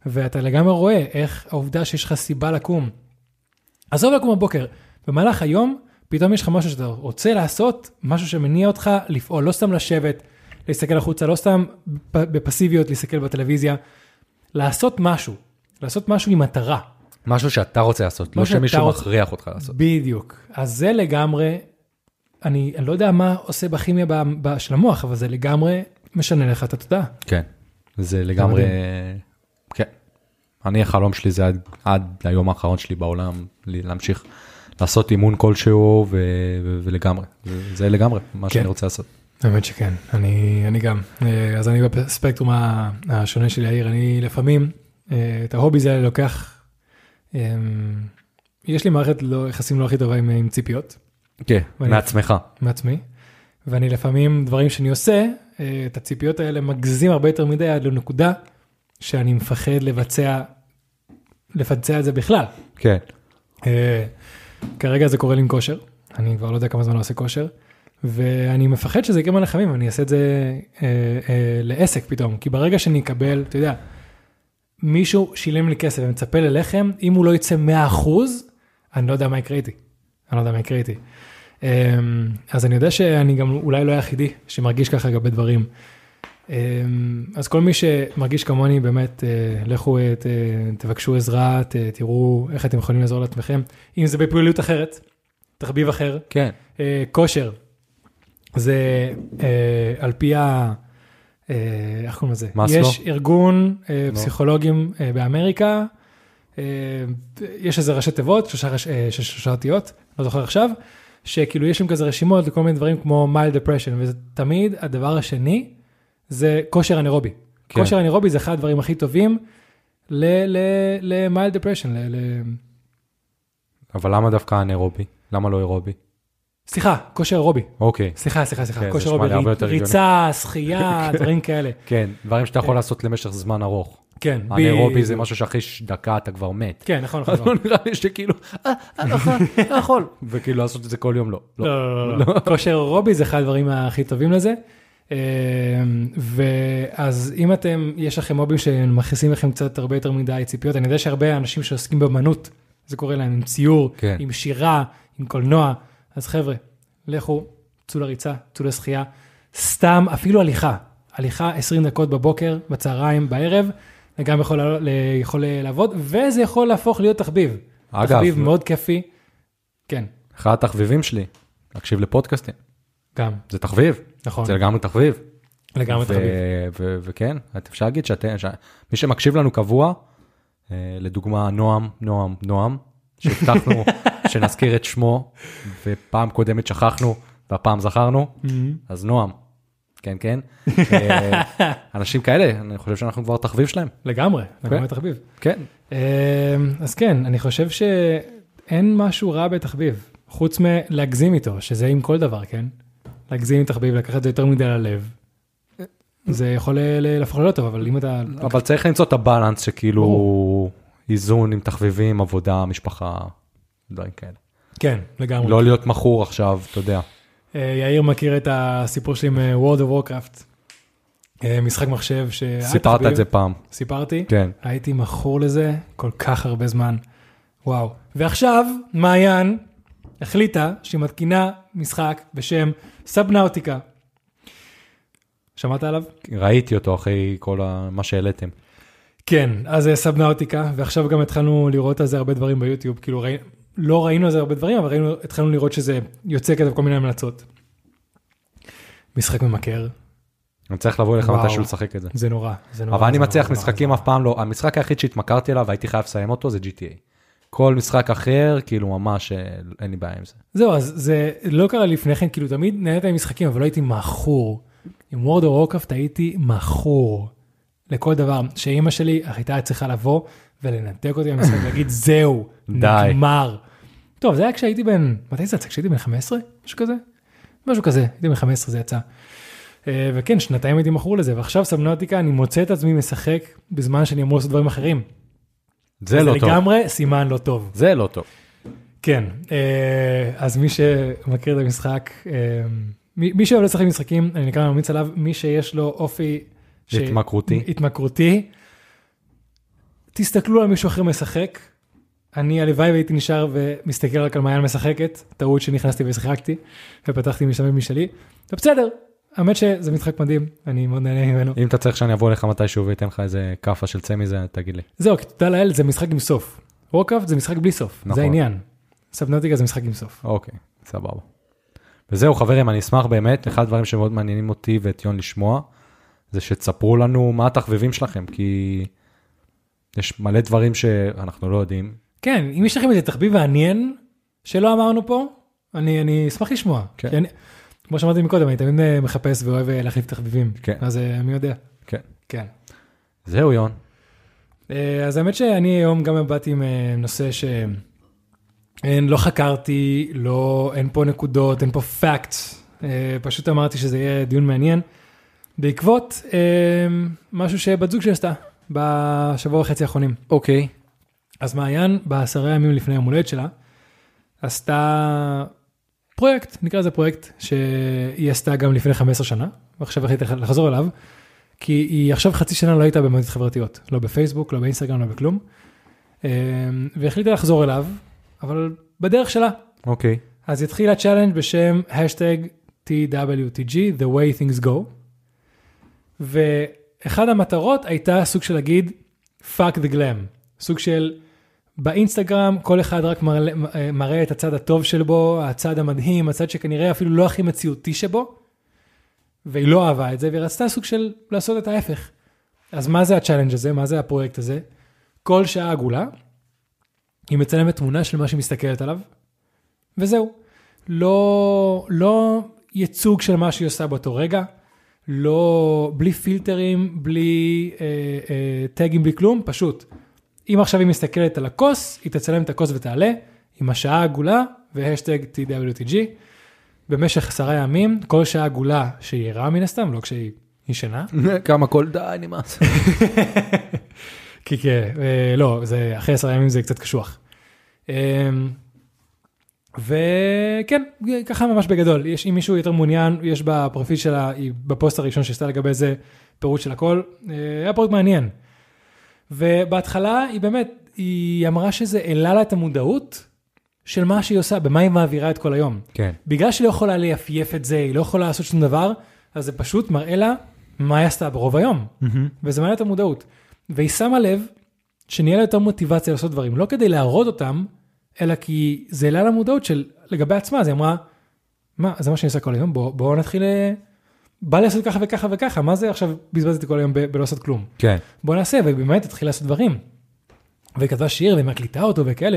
ואתה לגמרי רואה איך העובדה שיש לך סיבה לקום. עזוב לקום בבוקר, במהלך היום, פתאום יש לך משהו שאתה רוצה לעשות, משהו שמניע אותך לפעול, לא סתם לשבת, להסתכל החוצה, לא סתם בפסיביות להסתכל בטלוויזיה, לעשות משהו, לעשות משהו עם מטרה. משהו שאתה רוצה לעשות, לא שמישהו רוצה- מכריח אותך לעשות. בדיוק. אז זה לגמרי, אני, אני לא יודע מה עושה בכימיה ב- ב- של המוח, אבל זה לגמרי משנה לך את התודעה. כן. זה לגמרי. כן. אני החלום שלי זה עד, עד היום האחרון שלי בעולם, להמשיך לעשות אימון כלשהו ו, ו, ולגמרי, זה, זה לגמרי מה שאני רוצה לעשות. האמת שכן, אני, אני גם. אה, אז אני בספקטרום השונה של יאיר, אני לפעמים, אה, את ההובי הזה לוקח, יש לי מערכת לא, יחסים לא הכי טובה עם, עם ציפיות כן, ואני- מעצמך. מעצמי, ואני לפעמים, דברים שאני עושה, אה, את הציפיות האלה מגזים הרבה יותר מדי עד לנקודה שאני מפחד לבצע, לבצע את זה בכלל. כן. אה, כרגע זה קורה לי עם כושר, אני כבר לא יודע כמה זמן אני עושה כושר, ואני מפחד שזה יקרה מהלחמים, אני אעשה את זה אה, אה, לעסק פתאום, כי ברגע שאני אקבל, אתה יודע, מישהו שילם לי כסף ומצפה ללחם, אם הוא לא יצא 100%, אני לא יודע מה יקרה איתי. אני לא יודע מה יקרה איתי. אה, אז אני יודע שאני גם אולי לא היחידי שמרגיש ככה לגבי דברים. אה, אז כל מי שמרגיש כמוני, באמת, אה, לכו, אה, ת- תבקשו עזרה, ת- תראו איך אתם יכולים לעזור לעצמכם, אם זה בפעילות אחרת, תחביב אחר, כן. אה, כושר, זה על פי ה... אה, איך קוראים לזה? מאסלו? יש ארגון אה, לא. פסיכולוגים אה, באמריקה, יש איזה ראשי תיבות, שלושה אותיות, לא זוכר עכשיו, שכאילו יש להם כזה רשימות לכל מיני דברים כמו מיילד depression, וזה תמיד הדבר השני, זה כושר אנאירובי. כן. כושר אנאירובי זה אחד הדברים הכי טובים למיילד depression, ל- ל- אבל למה דווקא אנאירובי? למה לא אירובי? סליחה, כושר אירובי. אוקיי. סליחה, סליחה, סליחה, כן, כושר אירובי, הגיוני. ריצה, שחייה, דברים כאלה. כן, דברים שאתה יכול לעשות למשך זמן ארוך. כן, אנאירובי בדיוק. זה משהו שאחרי דקה אתה כבר מת. כן, נכון, נכון. אז לא נראה לי שכאילו, אה, אני לא יכול, לא. וכאילו לעשות את זה כל יום לא. לא. לא, לא, לא, לא. כושר אירובי זה אחד הדברים הכי טובים לזה. אה, ואז אם אתם, יש לכם הובים שמכניסים לכם קצת הרבה יותר מדי ציפיות, אני יודע שהרבה אנשים שעוסקים באמנות, זה קורה להם עם ציור, כן. עם שירה, עם קולנוע, אז חבר'ה, לכו, צאו לריצה, צאו לשחייה, סתם, אפילו הליכה, הליכה 20 דקות בבוקר, בצהריים, בערב, זה גם יכול, ל- יכול לעבוד, וזה יכול להפוך להיות תחביב. אגב, תחביב מאוד כיפי, כן, אחד התחביבים שלי, להקשיב לפודקאסטים. גם, זה תחביב, נכון, זה לגמרי תחביב. לגמרי ו- תחביב. ו- וכן, אפשר להגיד שאתם, ש- מי שמקשיב לנו קבוע, אה, לדוגמה נועם, נועם, נועם, שהבטחנו שנזכיר את שמו, ופעם קודמת שכחנו, והפעם זכרנו, אז נועם, כן, כן. אה, אנשים כאלה, אני חושב שאנחנו כבר תחביב שלהם. לגמרי, לגמרי כן. תחביב. כן, אה, אז כן, אני חושב שאין משהו רע בתחביב, חוץ מלהגזים איתו, שזה עם כל דבר, כן? להגזים עם תחביב, לקחת את זה יותר מדי ללב. זה יכול להפוך ללא טוב, אבל אם אתה... אבל צריך למצוא את הבלנס שכאילו איזון עם תחביבים, עבודה, משפחה, דברים כאלה. כן, לגמרי. לא להיות מכור עכשיו, אתה יודע. אה, יאיר מכיר את הסיפור שלי עם אה, World of Warcraft. אה, משחק מחשב שהיה סיפרת. את זה פעם, סיפרתי? כן. הייתי מכור לזה כל כך הרבה זמן. וואו. ועכשיו, מעיין החליטה שהיא מתקינה משחק בשם סאבנאוטיקה. שמעת עליו? ראיתי אותו אחרי כל ה- מה שהעליתם. כן, אז זה סאבנאוטיקה, ועכשיו גם התחלנו לראות על זה הרבה דברים ביוטיוב, כאילו ראי, לא ראינו על זה הרבה דברים, אבל ראינו, התחלנו לראות שזה יוצא כזה כל מיני המלצות. משחק ממכר, אני צריך לבוא אליך. מתישהו לשחק את זה. זה נורא, זה נורא. אבל אני זה מצליח נורא, זה משחקים. אף פעם לא, המשחק היחיד שהתמכרתי אליו והייתי חייב לסיים אותו זה GTA. כל משחק אחר, כאילו ממש אה, אין לי בעיה עם זה. זהו, אז זה לא קרה לפני כן, כאילו תמיד נהנית ממשחקים, אבל לא הייתי מכור. עם וורד או רוקאפט הייתי מכור לכל דבר, שאימא שלי הייתה צריכה לבוא ולנתק אותי מהמשחק ולהגיד זהו. נגמר. טוב, זה היה כשהייתי בן, מתי זה יצא? כשהייתי בן 15? משהו כזה? משהו כזה, הייתי בן 15 זה יצא. אה, וכן, שנתיים הייתי מכור לזה, ועכשיו סמנוטיקה, אני מוצא את עצמי משחק בזמן שאני אמור לעשות דברים אחרים. זה לא טוב. לגמרי סימן לא טוב. זה לא טוב. כן, אה, אז מי שמכיר את המשחק, אה, מי מי שאוהב לשחק משחקים, אני נקרא ממליץ עליו, מי שיש לו אופי... ש- התמכרותי. התמכרותי, תסתכלו על מישהו אחר משחק. אני הלוואי והייתי נשאר ומסתכל רק על מעיין משחקת, טעות שנכנסתי ושיחקתי, ופתחתי משתמש משלי, ובסדר, האמת שזה משחק מדהים, אני מאוד נהנה ממנו. אם אתה צריך שאני אבוא אליך מתישהו ואתן לך איזה כאפה של צא מזה, תגיד לי. זהו, כי תודה לאל, זה משחק עם סוף. וורקראפט זה משחק בלי סוף, נכון. זה העניין. סבנוטיקה זה משחק עם סוף. אוקיי, סבבה. וזהו חברים, אני אשמח באמת, אחד הדברים שמאוד מעניינים אותי ואת יון לשמוע, זה שתספרו לנו מה התחביבים שלכם, כי יש מלא דברים שאנחנו לא יודעים. כן, אם יש לכם איזה תחביב מעניין שלא אמרנו פה, אני, אני אשמח לשמוע. כן. אני, כמו שאמרתי מקודם, אני תמיד אה, מחפש ואוהב אה, להחליף תחביבים. כן. אז אה, מי יודע. כן. כן. זהו יון, אה, אז האמת שאני היום גם באתי עם אה, נושא שאין, לא חקרתי, לא, אין פה נקודות, אין פה פאקטס, פשוט אמרתי שזה יהיה דיון מעניין, בעקבות אה, משהו שבת זוג שלי עשתה בשבוע וחצי האחרונים. אוקיי. אז מעיין, בעשרה ימים לפני יום הולדת שלה, עשתה פרויקט, נקרא לזה פרויקט, שהיא עשתה גם לפני 15 שנה, ועכשיו החליטה לחזור אליו, כי היא עכשיו חצי שנה לא הייתה במדיות חברתיות, לא בפייסבוק, לא באינסטגרם, לא בכלום, אה, והחליטה לחזור אליו, אבל בדרך שלה. אוקיי. אז התחילה challenge בשם hashtag TWTG, The way things go, ואחד המטרות הייתה סוג של להגיד fuck the glam, סוג של באינסטגרם כל אחד רק מראה, מראה את הצד הטוב שלו, הצד המדהים, הצד שכנראה אפילו לא הכי מציאותי שבו, והיא לא אהבה את זה, והיא רצתה סוג של לעשות את ההפך. אז מה זה ה challenge הזה? מה זה הפרויקט הזה? כל שעה עגולה, היא מצלמת תמונה של מה שהיא מסתכלת עליו, וזהו. לא, לא ייצוג של מה שהיא עושה באותו רגע, לא, בלי פילטרים, בלי אה, אה, טאגים, בלי כלום, פשוט. אם עכשיו היא מסתכלת על הכוס, היא תצלם את הכוס ותעלה, עם השעה העגולה והשטג TWTG. במשך עשרה ימים, כל שעה עגולה שהיא ערה מן הסתם, לא כשהיא ישנה. כמה קול די נמאס. כי כן, אה, לא, זה, אחרי עשרה ימים זה קצת קשוח. אה, וכן, ככה ממש בגדול, יש, אם מישהו יותר מעוניין, יש בפרופיל שלה, היא בפוסט הראשון שעשתה לגבי זה פירוט של הכל, אה, היה פרויקט מעניין. ובהתחלה היא באמת, היא אמרה שזה העלה לה את המודעות של מה שהיא עושה, במה היא מעבירה את כל היום. כן. בגלל שהיא לא יכולה לייפייף את זה, היא לא יכולה לעשות שום דבר, אז זה פשוט מראה לה מה היא עשתה ברוב היום. וזה מעלה את המודעות. והיא שמה לב שנהיה לה יותר מוטיבציה לעשות דברים, לא כדי להראות אותם, אלא כי זה העלה לה מודעות של לגבי עצמה, אז היא אמרה, מה, זה מה שאני עושה כל היום, בואו בוא נתחיל, אה, בא לי לעשות ככה וככה וככה, מה זה עכשיו בזבזתי כל היום בלא לעשות כלום. כן. בוא נעשה, ובאמת התחילה לעשות דברים. והיא כתבה שיר והיא מקליטה אותו וכאלה,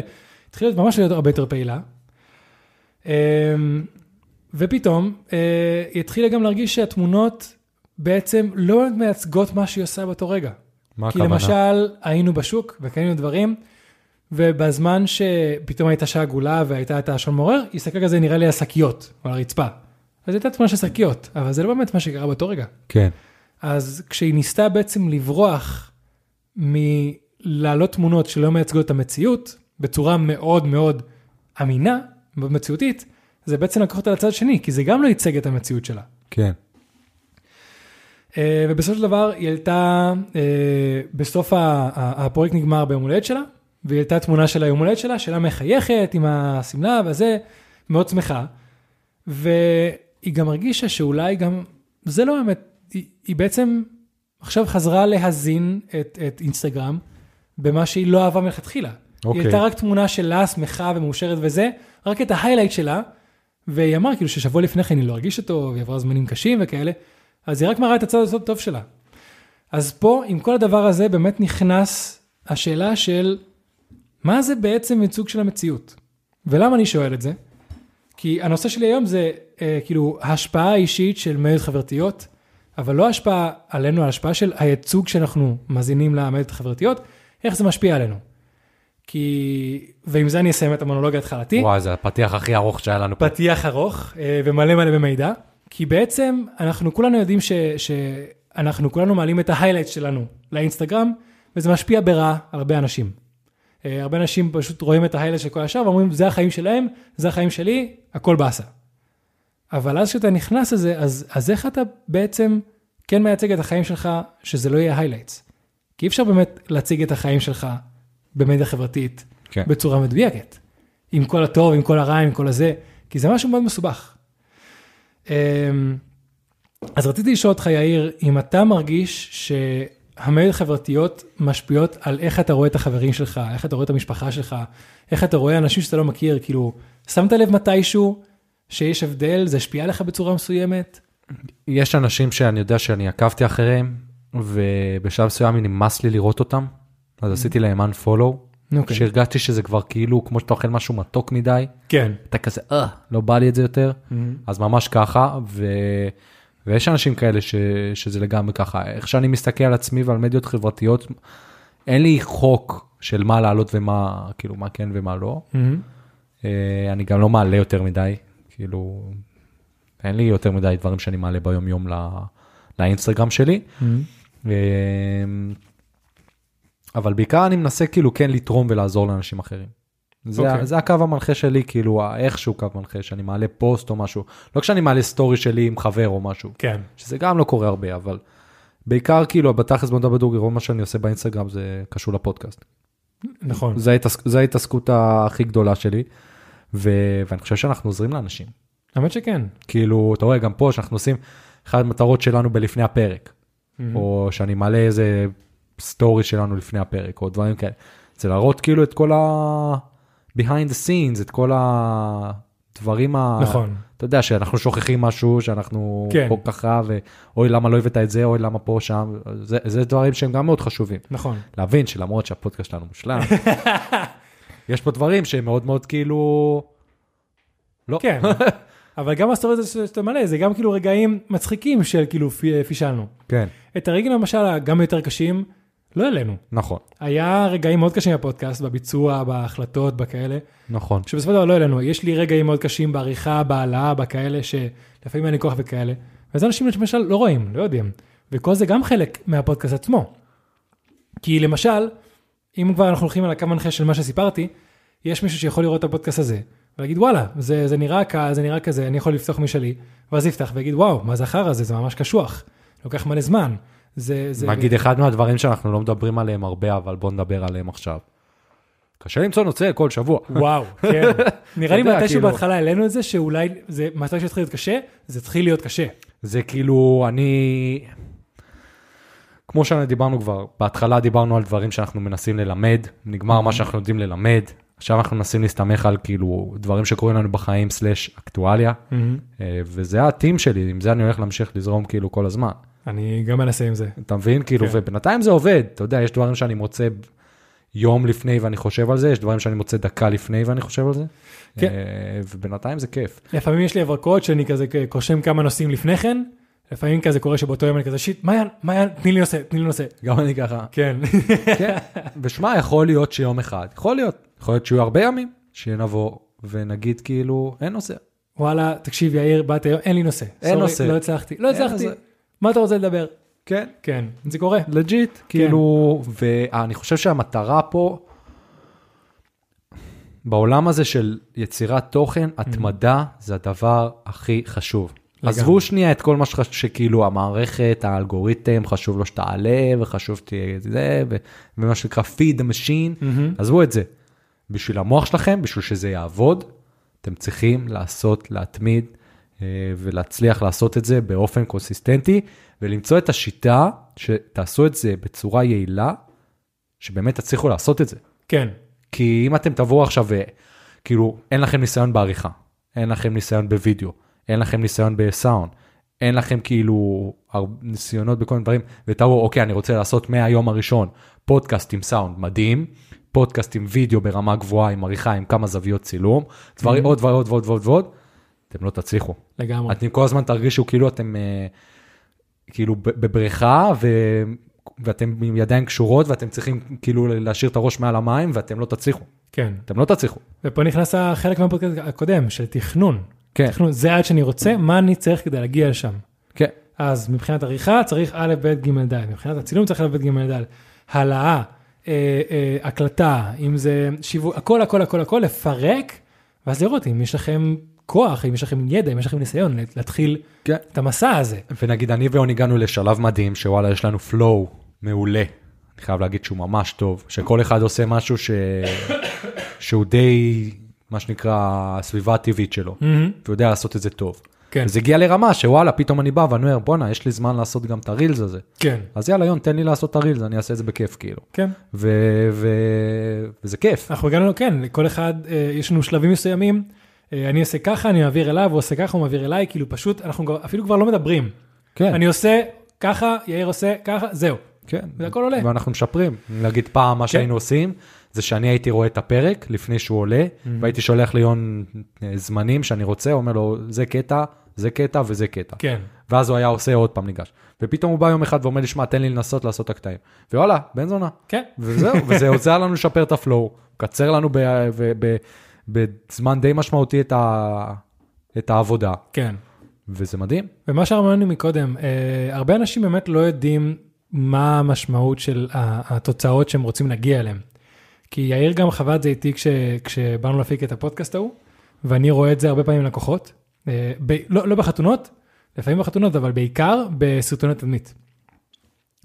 התחילה להיות ממש להיות הרבה יותר פעילה. אמ, ופתאום אה, היא התחילה גם להרגיש שהתמונות בעצם לא מייצגות מה שהיא עושה באותו רגע. מה כי הכוונה? למשל היינו בשוק וקנינו דברים, ובזמן שפתאום הייתה שעה עגולה והייתה את השעון מעורר, היא הסתכלה כזה נראה לי על שקיות, על הרצפה. אז הייתה תמונה של שקיות, אבל זה לא באמת מה שקרה באותו רגע. כן. אז כשהיא ניסתה בעצם לברוח מלהעלות תמונות שלא מייצגות את המציאות, בצורה מאוד מאוד אמינה, מציאותית, זה בעצם לקח אותה לצד השני, כי זה גם לא ייצג את המציאות שלה. כן. אה, ובסופו של דבר היא העלתה, אה, בסוף ה- ה- הפרויקט נגמר ביום הולדת שלה, והיא העלתה תמונה של היום הולדת שלה, שלה מחייכת עם השמלה וזה, מאוד שמחה. והיא גם הרגישה שאולי גם, זה לא באמת, היא, היא בעצם עכשיו חזרה להזין את, את אינסטגרם במה שהיא לא אהבה מלכתחילה. אוקיי. היא הייתה רק תמונה שלה שמחה ומאושרת וזה, רק את ההיילייט שלה, והיא אמרה כאילו ששבוע לפני כן היא לא הרגישה טוב, היא עברה זמנים קשים וכאלה, אז היא רק מראה את הצד הטוב שלה. אז פה, עם כל הדבר הזה, באמת נכנס השאלה של מה זה בעצם ייצוג של המציאות. ולמה אני שואל את זה? כי הנושא שלי היום זה אה, כאילו ההשפעה האישית של מדיות חברתיות, אבל לא השפעה עלינו, ההשפעה של הייצוג שאנחנו מזינים למדיות החברתיות, איך זה משפיע עלינו. כי, ועם זה אני אסיים את המונולוג ההתחלתי. וואי, זה הפתיח הכי ארוך שהיה לנו פה. פתיח ארוך אה, ומלא מלא במידע, כי בעצם אנחנו כולנו יודעים ש, שאנחנו כולנו מעלים את ההיילייט שלנו לאינסטגרם, וזה משפיע ברע על הרבה אנשים. אה, הרבה אנשים פשוט רואים את ההיילייט של כל השאר ואומרים, זה החיים שלהם, זה החיים שלי, הכל באסה. אבל אז כשאתה נכנס לזה, אז, אז איך אתה בעצם כן מייצג את החיים שלך, שזה לא יהיה highlights? כי אי אפשר באמת להציג את החיים שלך במדיה חברתית כן. בצורה מדויקת. עם כל הטוב, עם כל הרע, עם כל הזה, כי זה משהו מאוד מסובך. אמ, אז רציתי לשאול אותך, יאיר, אם אתה מרגיש שהמדיות החברתיות משפיעות על איך אתה רואה את החברים שלך, איך אתה רואה את המשפחה שלך, איך אתה רואה אנשים שאתה לא מכיר, כאילו, שמת לב מתישהו שיש הבדל, זה השפיע עליך בצורה מסוימת? יש אנשים שאני יודע שאני עקבתי אחריהם, ובשלב מסוים נמאס לי לראות אותם, אז עשיתי להם unfollow, אוקיי. שהרגשתי שזה כבר כאילו כמו שאתה אוכל משהו מתוק מדי, כן. אתה כזה, אה, לא בא לי את זה יותר, אז ממש ככה, ו... ויש אנשים כאלה ש... שזה לגמרי ככה, איך שאני מסתכל על עצמי ועל מדיות חברתיות, אין לי חוק של מה לעלות ומה, כאילו, מה כן ומה לא. אה, אני גם לא מעלה יותר מדי, כאילו, אין לי יותר מדי דברים שאני מעלה ביום יום לא... לאינסטגרם שלי. אה, אבל בעיקר אני מנסה כאילו כן לתרום ולעזור לאנשים אחרים. זה, אוקיי. okay. זה הקו המנחה שלי, כאילו איכשהו קו מנחה, שאני מעלה פוסט או משהו, לא כשאני מעלה סטורי שלי עם חבר או משהו, כן. שזה גם לא קורה הרבה, אבל בעיקר כאילו בתכלס בוא נדבר בדוגרי, רוב מה שאני עושה באינסטגרם זה קשור לפודקאסט. נכון. זה ההתעסקות הכי גדולה שלי, ו, ואני חושב שאנחנו עוזרים לאנשים. האמת שכן. כאילו, אתה רואה, גם פה שאנחנו עושים, אחת המטרות שלנו בלפני הפרק, או שאני מעלה איזה סטורי שלנו לפני הפרק, או דברים כאלה. זה להראות כאילו את כל ה... behind the scenes, את כל הדברים ה... נכון. אתה יודע שאנחנו שוכחים משהו, שאנחנו כן. פה ככה, ואוי למה לא הבאת את זה, אוי למה פה, שם, זה, זה דברים שהם גם מאוד חשובים. נכון. להבין שלמרות שהפודקאסט שלנו מושלם, יש פה דברים שהם מאוד מאוד כאילו... לא. כן. אבל גם ה story שאתה מלא, זה גם כאילו רגעים מצחיקים של כאילו פי- פישלנו. כן, את הרגעים למשל הגם יותר קשים, לא העלינו. נכון, היה רגעים מאוד קשים בפודקאסט, בביצוע, בהחלטות, בכאלה, נכון. שבסופו של דבר לא העלינו. יש לי רגעים מאוד קשים בעריכה, בהעלאה, בכאלה, שלפעמים אין לי כוח וכאלה. וזה אנשים למשל לא רואים, לא יודעים. וכל זה גם חלק מהפודקאסט עצמו. כי למשל, אם כבר אנחנו הולכים על הקו מנחה של מה שסיפרתי, יש מישהו שיכול לראות את הפודקאסט הזה, ולהגיד וואלה, זה, זה נראה כ... זה נראה כזה, אני יכול לפתוח משלי, ואז יפתח ויגיד וואו, מה זה החרא הזה, זה ממש קשוח, לוקח מלא זמן. זה, זה... נגיד אחד מהדברים שאנחנו לא מדברים עליהם הרבה, אבל בוא נדבר עליהם עכשיו. קשה למצוא נושא כל שבוע. וואו, כן. נראה לי מתישהו כאילו- בהתחלה העלינו את זה, שאולי זה, מתי שהתחיל להיות קשה, זה התחיל להיות קשה. זה כאילו, אני... כמו שדיברנו כבר, בהתחלה דיברנו על דברים שאנחנו מנסים ללמד, נגמר מה שאנחנו יודעים ללמד, עכשיו אנחנו מנסים להסתמך על כאילו דברים שקורים לנו בחיים סלאש אקטואליה, אה, וזה הטים שלי, עם זה אני הולך להמשיך לזרום כאילו כל הזמן. אני גם מנסה עם זה. אתה מבין? כאילו, כן. ובינתיים זה עובד, אתה יודע, יש דברים שאני מוצא יום לפני ואני חושב על זה, יש דברים שאני מוצא דקה לפני ואני חושב על זה, כן. אה, ובינתיים זה כיף. לפעמים יש לי הברקות שאני כזה רושם כמה נושאים לפני כן, לפעמים כזה קורה שבאותו יום אני כזה shit, מעיין, מעיין, תני לי נושא, תני לי נושא. גם אני ככה. כן. כן, ושמע, יכול להיות שיום אחד, יכול להיות, יכול להיות שיהיו הרבה ימים, שנבוא ונגיד כאילו, אין נושא. וואלה, תקשיב יאיר, באת היום, אין לי נושא. אין sorry, נושא. לא הצלחתי, לא הצלחתי. מה אתה רוצה לדבר? כן. כן, זה קורה. legit, כאילו, ואני חושב שהמטרה פה, בעולם הזה של יצירת תוכן, התמדה זה הדבר הכי חשוב. עזבו שנייה את כל מה שחשוב, שכאילו המערכת, האלגוריתם, חשוב לו שתעלה, וחשוב שתהיה זה, ו- ומה שנקרא feed the machine, עזבו את זה. בשביל המוח שלכם, בשביל שזה יעבוד, אתם צריכים לעשות, להתמיד, ולהצליח לעשות את זה באופן קונסיסטנטי, ולמצוא את השיטה שתעשו את זה בצורה יעילה, שבאמת תצליחו לעשות את זה. כן, כי אם אתם תבואו עכשיו וכאילו אין לכם ניסיון בעריכה, אין לכם ניסיון בווידאו, אין לכם ניסיון בסאונד, אין לכם כאילו ניסיונות בכל מיני דברים, ותראו אוקיי אני רוצה לעשות מהיום הראשון פודקאסט עם סאונד מדהים, פודקאסט עם וידאו ברמה גבוהה עם עריכה עם כמה זוויות צילום, דברים עוד ועוד ועוד ועוד ועוד, אתם לא תצליחו. לגמרי. אתם כל הזמן תרגישו כאילו אתם אה, כאילו בבריכה ואתם עם ידיים קשורות ואתם צריכים כאילו להשאיר את הראש מעל המים ואתם לא תצליחו, כן. אתם לא תצליחו. ופה נכנס החלק מהפודקאסט הקודם של תכנון. כן, תכנון, זה היעד שאני רוצה, מה אני צריך כדי להגיע לשם. כן, אז מבחינת עריכה צריך א', ב', ג', ד', מבחינת הצילום צריך א', ב', ג', ד', העלאה, אה, אה, הקלטה, אם זה שיווק, הכל, הכל, הכל, הכל, לפרק, ואז לראות אם יש לכם כוח, אם יש לכם ידע, אם יש לכם ניסיון, להתחיל כן. את המסע הזה. ונגיד אני ואון הגענו לשלב מדהים שוואלה יש לנו flow מעולה. אני חייב להגיד שהוא ממש טוב, שכל אחד עושה משהו ש... שהוא די, מה שנקרא, הסביבה הטבעית שלו, והוא יודע לעשות את זה טוב. כן, זה הגיע לרמה שוואלה, פתאום אני בא ואני אומר, בואנה, יש לי זמן לעשות גם את הרילס הזה. כן, אז יאללה, יון, תן לי לעשות את הרילס, אני אעשה את זה בכיף, כאילו. כן. ו... ו... וזה כיף. אנחנו הגענו, כן, לכל אחד, אה, יש לנו שלבים מסוימים, אני עושה ככה, אני מעביר אליו, הוא עושה ככה, הוא מעביר אליי, כאילו פשוט, אנחנו אפילו כבר לא מדברים. כן, אני עושה ככה, יאיר עושה ככה, זהו. כן. והכל עולה. ואנחנו משפרים. נגיד פעם, מה שהיינו עושים, זה שאני הייתי רואה את הפרק לפני שהוא עולה, והייתי שולח ליון אה, זמנים שאני רוצה, אומר לו, זה קטע, זה קטע וזה קטע. כן, ואז הוא היה עושה עוד פעם ניגש. ופתאום הוא בא יום אחד ואומר לי, שמע, תן לי לנסות לעשות את הקטעים. ווואלה, בן זונה. כן, וזהו, וזה עוזר לנו לשפר את הפלואו, מקצר לנו ב- ב- ב- בזמן די משמעותי את, ה- את העבודה, כן. וזה מדהים. ומה שאמרנו מקודם, אה, הרבה אנשים באמת לא יודעים מה המשמעות של התוצאות שהם רוצים להגיע אליהם. כי יאיר גם חווה את זה איתי כש, כשבאנו להפיק את הפודקאסט ההוא, ואני רואה את זה הרבה פעמים עם לקוחות, אה, ב, לא, לא בחתונות, לפעמים בחתונות, אבל בעיקר בסרטוני תדמית.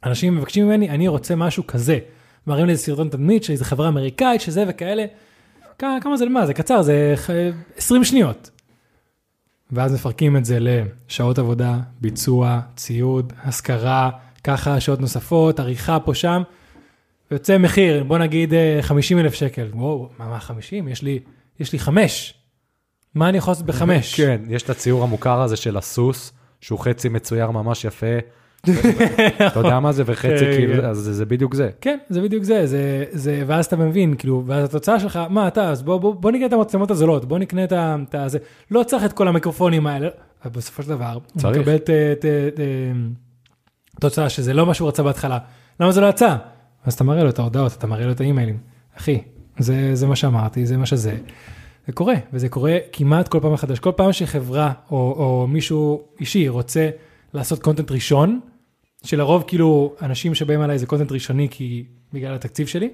אנשים מבקשים ממני, אני רוצה משהו כזה. מראים לי איזה סרטון תדמית של איזה חברה אמריקאית, שזה וכאלה. כמה, זה למה? זה קצר, זה ח- 20 שניות. ואז מפרקים את זה לשעות עבודה, ביצוע, ציוד, השכרה, ככה שעות נוספות, עריכה פה שם, ויוצא מחיר, בוא נגיד 50 אלף שקל. וואו, מה, מה 50? יש לי, יש לי חמש. מה אני יכול לעשות בחמש? כן, יש את הציור המוכר הזה של הסוס, שהוא חצי מצויר ממש יפה. אתה יודע מה זה, וחצי כן, כאילו. אז זה- בדיוק זה. כן, זה בדיוק זה, ואז אתה מבין, כאילו, ואז התוצאה שלך, מה אתה, אז בוא, נקנה את המצלמות הזולות, בוא נקנה את ה... לא צריך את כל המיקרופונים האלה, אבל בסופו של דבר, הוא. מקבל את, את, את, את, תוצאה שזה לא מה שהוא רצה בהתחלה, למה זה לא יצא? אז אתה מראה לו את ההודעות, אתה מראה לו את האימיילים, אחי, זה, מה שאמרתי, זה מה שזה. זה קורה, וזה קורה כמעט כל פעם מחדש. כל פעם שחברה או מישהו אישי רוצה לעשות קונטנט ראשון, שלרוב כאילו אנשים שבאים עליי זה קונטנט ראשוני כי בגלל התקציב שלי,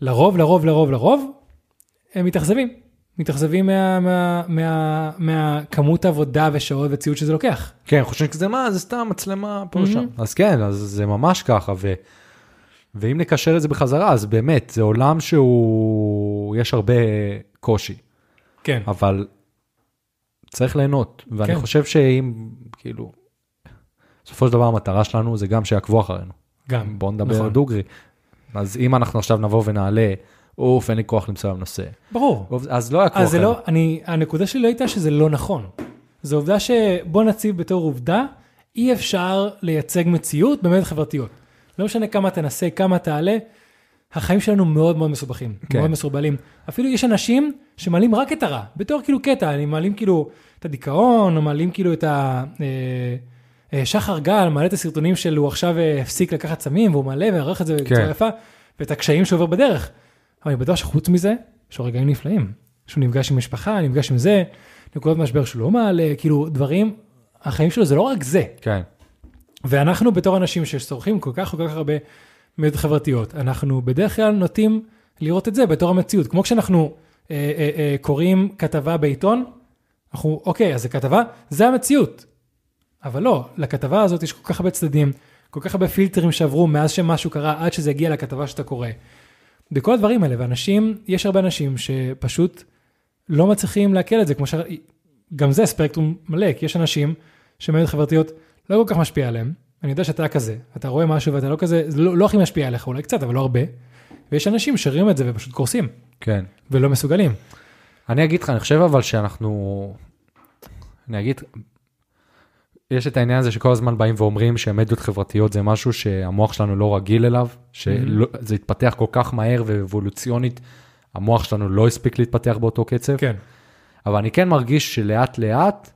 לרוב, לרוב, לרוב, לרוב, הם מתאכזבים. מתאכזבים מה, מה, מה, מהכמות עבודה ושעות וציוד שזה לוקח. כן, חושבים שזה מה, זה סתם מצלמה פה Mhm. ושם. אז כן, אז זה ממש ככה, ו... ואם נקשר את זה בחזרה, אז באמת, זה עולם שהוא, יש הרבה קושי, כן, אבל צריך ליהנות, ואני כן. חושב שאם, כאילו, בסופו של דבר המטרה שלנו זה גם שיעקבו אחרינו. גם. בואו נדבר נכון. דוגרי. אז אם אנחנו עכשיו נבוא ונעלה, אוף, אין לי כוח למצוא היום נושא, ברור. אז לא יעקבו אז זה. לא, אני, הנקודה שלי לא הייתה שזה לא נכון. זו עובדה שבוא נציב בתור עובדה, אי אפשר לייצג מציאות במדיות חברתיות. לא משנה כמה תנסה, כמה תעלה, החיים שלנו מאוד מאוד מסובכים, כן. מאוד מסורבלים. אפילו יש אנשים שמעלים רק את הרע, בתור כאילו קטע, אני מעלים כאילו את הדיכאון, או מעלים כאילו את ה... אה, שחר גל מעלה את הסרטונים שלו, עכשיו אה, הפסיק לקחת סמים, והוא מלא וערך את זה בצורה כן. יפה, ואת הקשיים שעובר בדרך. אבל אני בטוח שחוץ מזה, יש לו רגעים נפלאים. שהוא נפגש עם משפחה, נפגש עם זה, נקודות משבר שהוא לא מעלה, כאילו דברים, החיים שלו זה לא רק זה. כן, ואנחנו בתור אנשים שצורכים כל כך כל כך הרבה מדיות חברתיות, אנחנו בדרך כלל נוטים לראות את זה בתור המציאות. כמו כשאנחנו אה, אה, אה, קוראים כתבה בעיתון, אנחנו, אוקיי, אז זה כתבה, זה המציאות. אבל לא, לכתבה הזאת יש כל כך הרבה צדדים, כל כך הרבה פילטרים שעברו מאז שמשהו קרה עד שזה הגיע לכתבה שאתה קורא. בכל הדברים האלה, ואנשים, יש הרבה אנשים שפשוט לא מצליחים לעכל את זה, כמו ש... גם זה ספקטרום מלא, כי יש אנשים שמדיות חברתיות לא כל כך משפיע עליהם. אני יודע שאתה כזה, אתה רואה משהו ואתה לא כזה, זה לא, לא הכי משפיע עליך, אולי קצת, אבל לא הרבה. ויש אנשים שרואים את זה ופשוט קורסים, כן. ולא מסוגלים. אני אגיד לך, אני חושב אבל שאנחנו, אני אגיד, יש את העניין הזה שכל הזמן באים ואומרים שמדיות חברתיות זה משהו שהמוח שלנו לא רגיל אליו, שזה התפתח כל כך מהר ואבולוציונית, המוח שלנו לא הספיק להתפתח באותו קצב, כן, אבל אני כן מרגיש שלאט לאט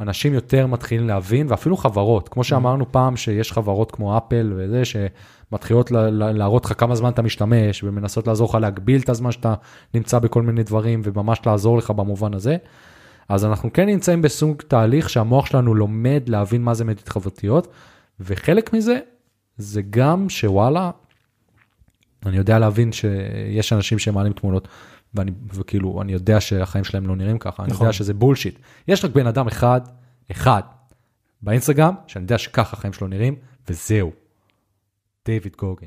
אנשים יותר מתחילים להבין, ואפילו חברות, כמו שאמרנו פעם, שיש חברות כמו אפל וזה, שמתחילות לה- לה- להראות לך כמה זמן אתה משתמש, ומנסות לעזור לך להגביל את הזמן שאתה נמצא בכל מיני דברים, וממש לעזור לך במובן הזה. אז אנחנו כן נמצאים בסוג תהליך שהמוח שלנו לומד להבין מה זה מדיות חברתיות, וחלק מזה זה גם שוואלה, אני יודע להבין שיש אנשים שמעלים תמונות, ואני, וכאילו, אני יודע שהחיים שלהם לא נראים ככה, אני נכון. יודע שזה בולשיט. יש רק בן אדם אחד, אחד, באינסטגרם, שאני יודע שככה החיים שלו נראים, וזהו. דיוויד גוגן.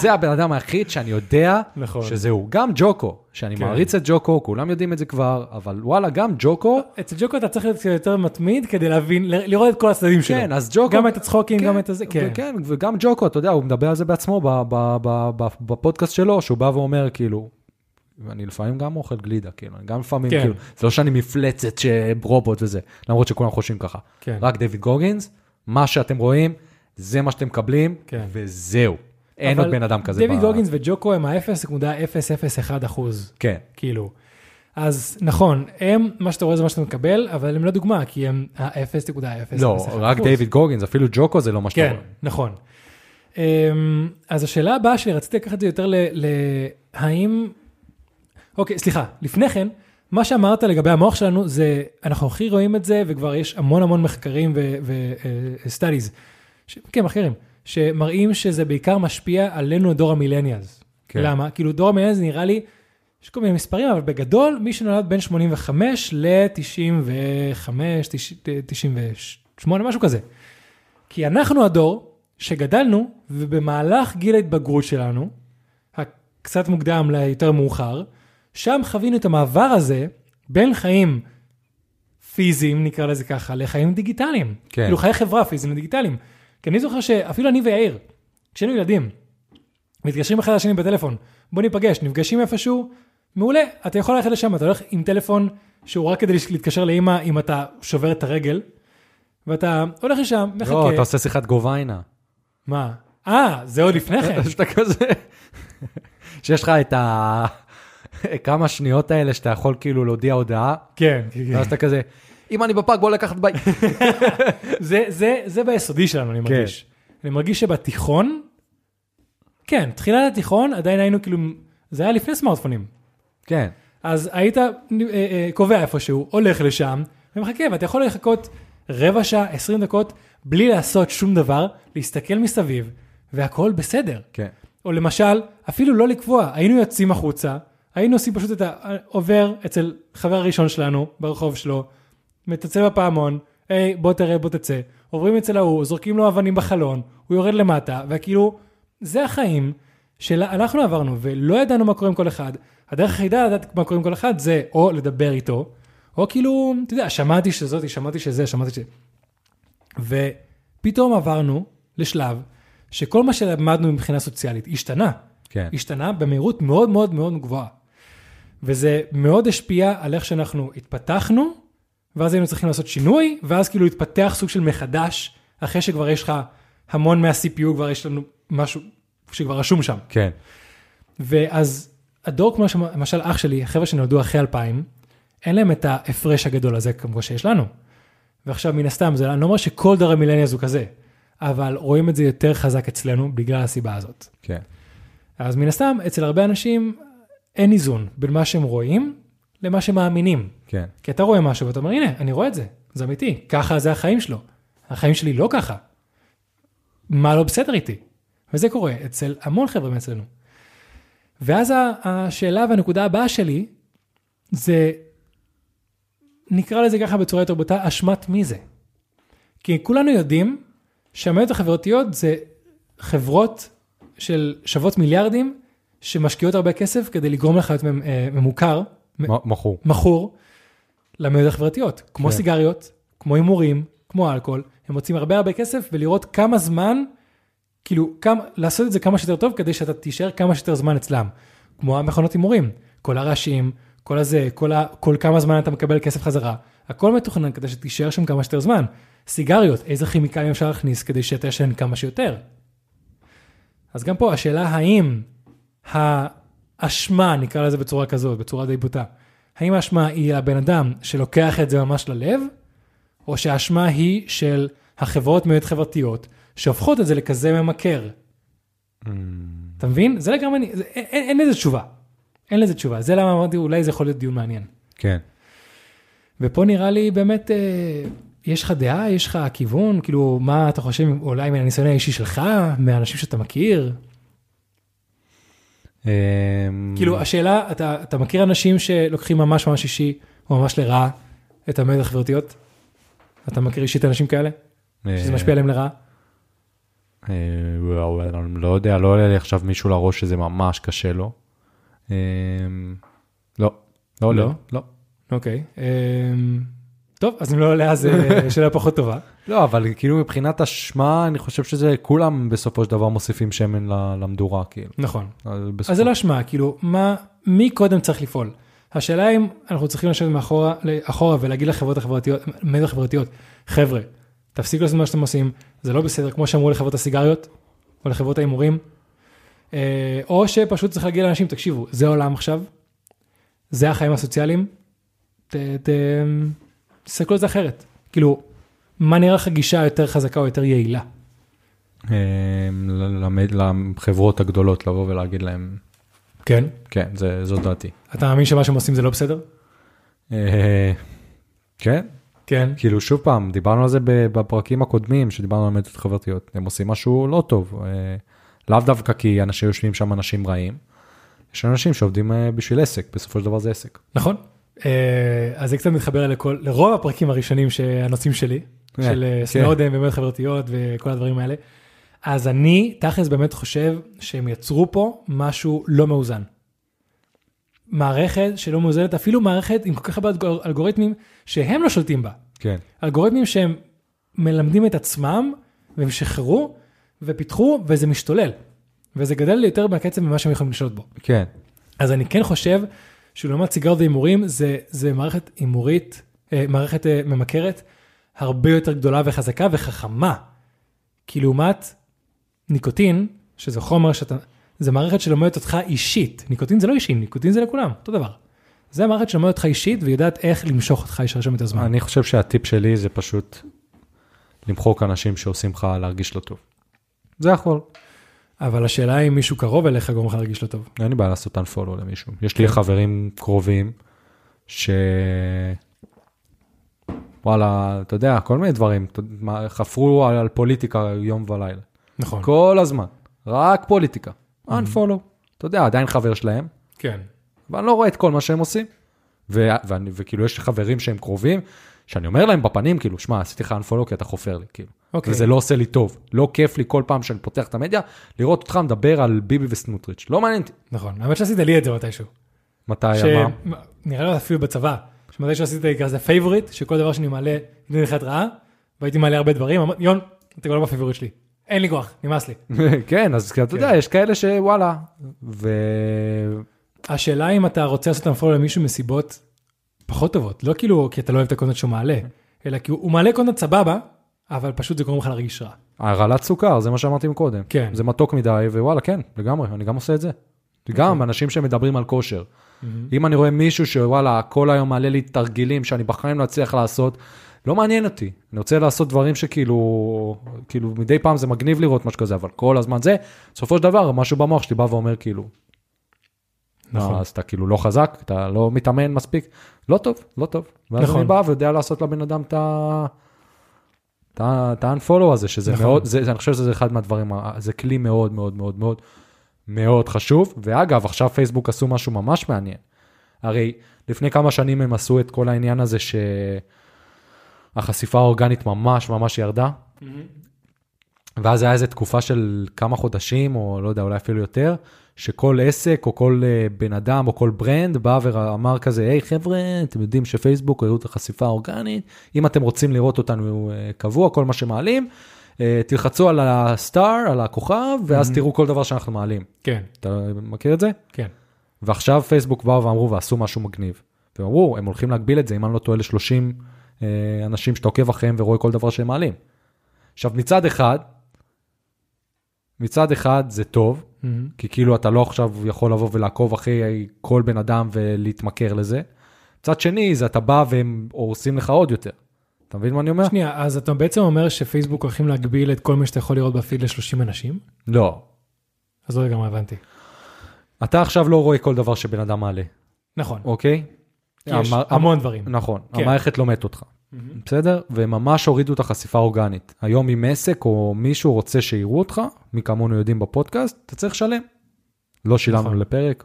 זה הבן אדם היחיד שאני יודע נכון. שזהו. גם ג'וקו, שאני כן. מעריץ את ג'וקו, כולם יודעים את זה כבר, אבל וואלה, גם ג'וקו, אצל ג'וקו אתה צריך להיות יותר מתמיד כדי להבין, לראות את כל הצדדים שלו. כן, אז ג'וקו... גם את הצחוקים, גם את הזה, כן. כן, וגם ג'וקו, אתה יודע, הוא מדבר על זה בעצמו בפודקאסט שלו, שהוא בא ואומר, כאילו, ואני לפעמים גם אוכל גלידה, כאילו, אני גם לפעמים, כן. כאילו, זה לא שאני מפלצת שרובוט וזה, למרות שכולם חושבים ככה. כן. רק דיוויד גוגינס, מה שאתם רואים, זה מה שאתם מקבלים, כן. וזהו. אין עוד בן אדם כזה. דיוויד גוגינס וג'וקו הם ה-0.001 אחוז, כן, כאילו. אז נכון, הם, מה שאתה רואה זה מה שאתה מקבל, אבל הם לא דוגמה, כי הם ה-0.001 לא, רק דיוויד גוגינס, אפילו ג'וקו זה לא מה שאתה כן, רואה. נכון. אמ, אז השאלה הבאה שלי, רציתי לקחת את זה יותר ל... ל- האם... אוקיי, סליחה, לפני כן, מה שאמרת לגבי המוח שלנו זה, אנחנו הכי רואים את זה, וכבר יש המון המון מחקרים ו-studies, כן, מחקרים, שמראים שזה בעיקר משפיע עלינו, דור המילניאלס. כן. למה? כאילו, דור המילניאלס נראה לי, יש כל מיני מספרים, אבל בגדול, מי שנולד בין 85 ל-95, 98, משהו כזה. כי אנחנו הדור שגדלנו, ובמהלך גיל ההתבגרות שלנו, הקצת מוקדם ליותר מאוחר, שם חווינו את המעבר הזה בין חיים פיזיים, נקרא לזה ככה, לחיים דיגיטליים. כן. כאילו חיי חברה פיזיים ודיגיטליים. כי אני זוכר שאפילו אני ויאיר, כשהיינו ילדים, מתקשרים אחד לשני בטלפון, בוא ניפגש, נפגשים איפשהו, מעולה, אתה יכול ללכת לשם, אתה הולך עם טלפון שהוא רק כדי להתקשר לאמא אם אתה שובר את הרגל, ואתה הולך לשם, מחכה. לא, אתה עושה שיחת גוביינה. מה? אה, זה עוד לפני כן. שאתה כזה, שיש לך את ה... כמה שניות האלה שאתה יכול כאילו להודיע הודעה, כן, כן, כן. ואז אתה כזה, אם אני בפארק בוא לקחת בית. זה, זה, זה ביסודי שלנו, אני מרגיש. אני מרגיש שבתיכון, כן, תחילת התיכון עדיין היינו כאילו, זה היה לפני סמארטפונים. כן, אז היית אה, אה, קובע איפשהו, הולך לשם, ומחכה, ואתה יכול לחכות רבע שעה, 20 דקות, בלי לעשות שום דבר, להסתכל מסביב, והכל בסדר. כן. או למשל, אפילו לא לקבוע, היינו יוצאים החוצה, היינו עושים פשוט את העובר אצל חבר הראשון שלנו ברחוב שלו, מתעצב בפעמון, היי, בוא תראה, בוא תצא. עוברים אצל ההוא, זורקים לו אבנים בחלון, הוא יורד למטה, וכאילו, זה החיים שאנחנו עברנו, ולא ידענו מה קורה עם כל אחד. הדרך היחידה לדעת מה קורה עם כל אחד זה או לדבר איתו, או כאילו, אתה יודע, שמעתי שזאתי, שמעתי שזה, שמעתי ש... ופתאום עברנו לשלב שכל מה שלמדנו מבחינה סוציאלית השתנה. כן. השתנה במהירות מאוד מאוד מאוד גבוהה. וזה מאוד השפיע על איך שאנחנו התפתחנו, ואז היינו צריכים לעשות שינוי, ואז כאילו התפתח סוג של מחדש, אחרי שכבר יש לך המון מה-CPU, כבר יש לנו משהו שכבר רשום שם. כן. ואז הדור כמו למשל אח שלי, החבר'ה שנולדו אחרי 2000, אין להם את ההפרש הגדול הזה כמו שיש לנו. ועכשיו מן הסתם, זה, אני לא אומר שכל דור המילניאלס הוא כזה, אבל רואים את זה יותר חזק אצלנו בגלל הסיבה הזאת. כן. אז מן הסתם, אצל הרבה אנשים אין איזון בין מה שהם רואים למה שהם מאמינים. כן. כי אתה רואה משהו ואתה אומר, הנה, אני רואה את זה, זה אמיתי, ככה זה החיים שלו. החיים שלי לא ככה. מה לא בסדר איתי? וזה קורה אצל המון חבר'ה מאצלנו. ואז השאלה והנקודה הבאה שלי, זה, נקרא לזה ככה בצורה יותר בוטה, אשמת מי זה? כי כולנו יודעים שהמדיות החברתיות זה חברות של שוות מיליארדים, שמשקיעות הרבה כסף כדי לגרום לך להיות אה, ממוכר, מכור. מכור למדיות החברתיות, כמו כן. סיגריות, כמו הימורים, כמו אלכוהול, הם מוצאים הרבה הרבה כסף ולראות כמה זמן, כאילו, כמה, לעשות את זה כמה שיותר טוב כדי שאתה תישאר כמה שיותר זמן אצלם. כמו המכונות הימורים, כל הרעשים, כל הזה, כל, ה, כל כמה זמן אתה מקבל כסף חזרה, הכל מתוכנן כדי שתישאר שם כמה שיותר זמן. סיגריות, איזה כימיקלים אפשר להכניס כדי שאתה ישן כמה שיותר. אז גם פה השאלה האם האשמה, נקרא לזה בצורה כזאת, בצורה די בוטה, האם האשמה היא הבן אדם שלוקח את זה ממש ללב, או שהאשמה היא של החברות מאוד חברתיות, שהופכות את זה לכזה ממכר. אתה מבין? זה לגמרי, זה- אין, אין, אין לזה תשובה. אין לזה תשובה. זה למה אמרתי, אולי זה יכול להיות דיון מעניין. כן. ופה נראה לי באמת, אה, יש לך דעה, יש לך כיוון, כאילו, מה אתה חושב, אולי מהניסיון האישי שלך, מהאנשים שאתה מכיר? אמ, כאילו, השאלה, אתה, אתה מכיר אנשים שלוקחים ממש ממש אישי, או ממש לרעה, את המדיות החברתיות? אתה מכיר אישית אנשים כאלה? שזה אה, משפיע עליהם לרעה? אה, לא יודע, לא עולה לי עכשיו מישהו לראש שזה ממש קשה לו. אמ, לא, לא עולה, לא? לא. אוקיי. אמ, טוב, אז אם לא עולה, אז אה, שאלה פחות טובה. לא, אבל כאילו מבחינת אשמה, אני חושב שזה כולם בסופו של דבר מוסיפים שמן למדורה, כאילו. נכון. אז בסופו- אז זה לא אשמה, כאילו, מה, מי קודם צריך לפעול? השאלה אם אנחנו צריכים לשבת מאחורה, אחורה ולהגיד לחברות החברתיות, מדיות החברתיות, חבר'ה, תפסיקו לעשות מה שאתם עושים, זה לא בסדר, כמו שאמרו לחברות הסיגריות, או לחברות ההימורים, אה, או שפשוט צריך להגיד לאנשים, תקשיבו, זה העולם עכשיו, זה החיים הסוציאליים, תסתכלו על זה אחרת. כאילו, מה נראה לך גישה יותר חזקה או יותר יעילה? אמ, ל- למד- לחברות הגדולות לבוא ולהגיד להם, כן. כן, זה- זו דעתי. אתה מאמין שמה שהם עושים זה לא בסדר? אה, כן, כן. כאילו שוב פעם, דיברנו על זה בפרקים הקודמים, שדיברנו על מדיות חברתיות, הם עושים משהו לא טוב. אה, לאו דווקא כי אנשים יושבים שם אנשים רעים, יש אנשים שעובדים אה, בשביל עסק, בסופו של דבר זה עסק. נכון. אז זה קצת מתחבר לכל, לרוב הפרקים הראשונים שהנושאים שלי, של אה, כן. סנודן ומדיות חברתיות וכל הדברים האלה. אז אני תכלס באמת חושב שהם יצרו פה משהו לא מאוזן. מערכת שלא מאוזנת, אפילו מערכת עם כל כך הרבה אלגור- אלגוריתמים שהם לא שולטים בה. כן, אלגוריתמים שהם מלמדים את עצמם והם שחררו ופיתחו וזה משתולל. וזה גדל יותר בקצב ממה שהם יכולים לשלוט בו. כן, אז אני כן חושב שלעומת סיגרות והימורים זה, זה מערכת הימורית, אה, מערכת אה, ממכרת הרבה יותר גדולה וחזקה וחכמה. כי לעומת ניקוטין, שזה חומר שאתה, זה מערכת שלומדת אותך אישית. ניקוטין זה לא אישי, ניקוטין זה לכולם, אותו דבר. זה מערכת שלומדת אותך אישית ויודעת איך למשוך אותך ישר שם את הזמן. אני חושב שהטיפ שלי זה פשוט למחוק אנשים שעושים לך להרגיש לא טוב. זה יכול. אבל השאלה אם מישהו קרוב אליך גורם לך להרגיש לא טוב. אין לי בעיה לעשות unfollow למישהו. יש לי כן. חברים קרובים, ש... וואלה, אתה יודע, כל מיני דברים, חפרו על, על פוליטיקה יום ולילה. נכון. כל הזמן, רק פוליטיקה. unfollow. אתה יודע, עדיין חבר שלהם, כן. ואני לא רואה את כל מה שהם עושים. ו- ואני, וכאילו יש חברים שהם קרובים, שאני אומר להם בפנים, כאילו, שמע, עשיתי לך unfollow כי אתה חופר לי, כאילו. אוקיי. וזה לא עושה לי טוב. לא כיף לי כל פעם שאני פותח את המדיה, לראות אותך מדבר על ביבי וסמוטריץ'. לא מעניין אותי. נכון. האמת שעשית לי את זה מתישהו. מתי, ש... מה? נראה לי אפילו בצבא, שמתי שעשיתי כזה favorite, שכל דבר שאני מעלה, נותן לך התראה, והייתי מעלה הרבה דברים, אמרתי, יון, אתה כבר לא ב favorite שלי. אין לי כוח, נמאס לי. כן, אז אתה יודע, יש כאלה שוואלה. ו... השאלה אם אתה רוצה לעשות unfollow למישהו מסיבות פחות טובות, לא כאילו כי אתה לא אוהב את הקונטנט שהוא מעלה, אלא כי הוא הוא מעלה קונטנט סבבה, אבל פשוט זה גורם לך להרגיש רע. הרעלת סוכר, זה מה שאמרתי מקודם. כן. זה מתוק מדי, ווואלה, כן, לגמרי, אני גם עושה את זה. גם אנשים שמדברים על כושר. אם אני רואה מישהו שוואלה, כל היום מעלה לי תרגילים שאני בחיים לא אצליח לעשות, לא מעניין אותי. אני רוצה לעשות דברים שכאילו, כאילו, מדי פעם זה מגניב לראות משהו כזה, אבל כל הזמן זה, בסופו של דבר, משהו במוח שלי בא ואומר כאילו, נכון. נכון. אז אתה כאילו לא חזק, אתה לא מתאמן מספיק, לא טוב, לא טוב. ואז נכון. אני בא ויודע לעשות לבן אדם את ה... את ה-unfollow הזה, שזה נכון. מאוד, זה, אני חושב שזה אחד מהדברים, זה כלי מאוד מאוד מאוד מאוד מאוד חשוב. ואגב, עכשיו פייסבוק עשו משהו ממש מעניין. הרי לפני כמה שנים הם עשו את כל העניין הזה שהחשיפה האורגנית ממש ממש ירדה, ואז היה איזו תקופה של כמה חודשים, או לא יודע, אולי אפילו יותר, שכל עסק או כל אה, בן אדם או כל ברנד בא ואמר כזה, היי חבר'ה, אתם יודעים שפייסבוק הראו את החשיפה האורגנית, אם אתם רוצים לראות אותנו אה, קבוע, כל מה שמעלים, תלחצו על הסטאר, על הכוכב, ואז תראו כל דבר שאנחנו מעלים. כן, אתה מכיר את זה? כן. ועכשיו פייסבוק באו ואמרו ועשו משהו מגניב. והם אמרו, הם הולכים להגביל את זה, אם אני לא טועה, ל-30 אה, אנשים שאתה עוקב אחריהם ורואה כל דבר שהם מעלים. עכשיו, מצד אחד, מצד אחד זה טוב, מהמם. כי כאילו אתה לא עכשיו יכול לבוא ולעקוב אחרי כל בן אדם ולהתמכר לזה. מצד שני, זה אתה בא והם הורסים לך עוד יותר. אתה מבין מה אני אומר? שנייה, אז אתה בעצם אומר שפייסבוק הולכים להגביל את כל מה שאתה יכול לראות בפיד ל-30 אנשים? לא. אז לא לגמרי הבנתי. אתה עכשיו לא רואה כל דבר שבן אדם מעלה, נכון, אוקיי? יש המ- המון דברים. נכון, כן. המערכת לומדת אותך, בסדר? וממש הורידו את החשיפה האורגנית. היום אם עסק או מישהו רוצה שיראו אותך, מי כמונו יודעים בפודקאסט, אתה צריך לשלם. לא שילמנו נכון. לפרק,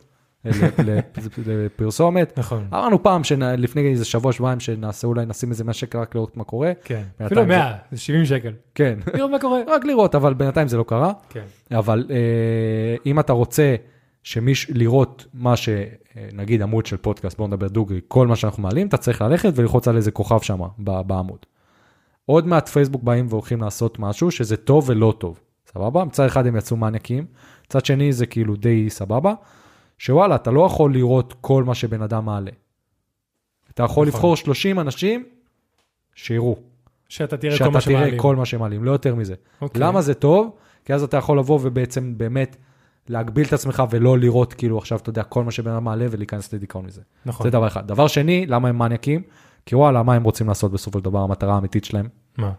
לפרסומת. נכון, אמרנו פעם, לפני איזה שבוע, שבועיים, שנעשה אולי, נשים איזה 100 שקל רק לראות מה קורה. כן. אפילו זה- 100, זה 70 שקל. כן, לראות מה קורה. רק לראות, אבל בינתיים זה לא קרה. כן. אבל אה, אם אתה רוצה שמיש, לראות מה שנגיד עמוד של פודקאסט, בואו נדבר דוגרי, כל מה שאנחנו מעלים, אתה צריך ללכת וללחוץ על איזה כוכב שם בעמוד. עוד מעט פייסבוק באים והולכים לעשות משהו שזה טוב ולא טוב, סבבה? מצד אחד הם יצאו מניאקים, מצד שני זה כאילו די סבבה, שוואלה, אתה לא יכול לראות כל מה שבן אדם מעלה. אתה יכול נכון. לבחור 30 אנשים שיראו, שאתה תראה כל שאתה מה תראה שמעלים. כל מה שמעלים, לא יותר מזה. אוקיי. למה זה טוב? כי אז אתה יכול לבוא ובעצם באמת להגביל את עצמך ולא לראות כאילו עכשיו, אתה יודע, כל מה שבן אדם מעלה ולהיכנס לדיכאון מזה. נכון. זה דבר אחד. דבר שני, למה הם מניאקים? כי וואלה, מה הם רוצים לעשות בסופו של דבר, המטרה האמיתית שלהם? מה?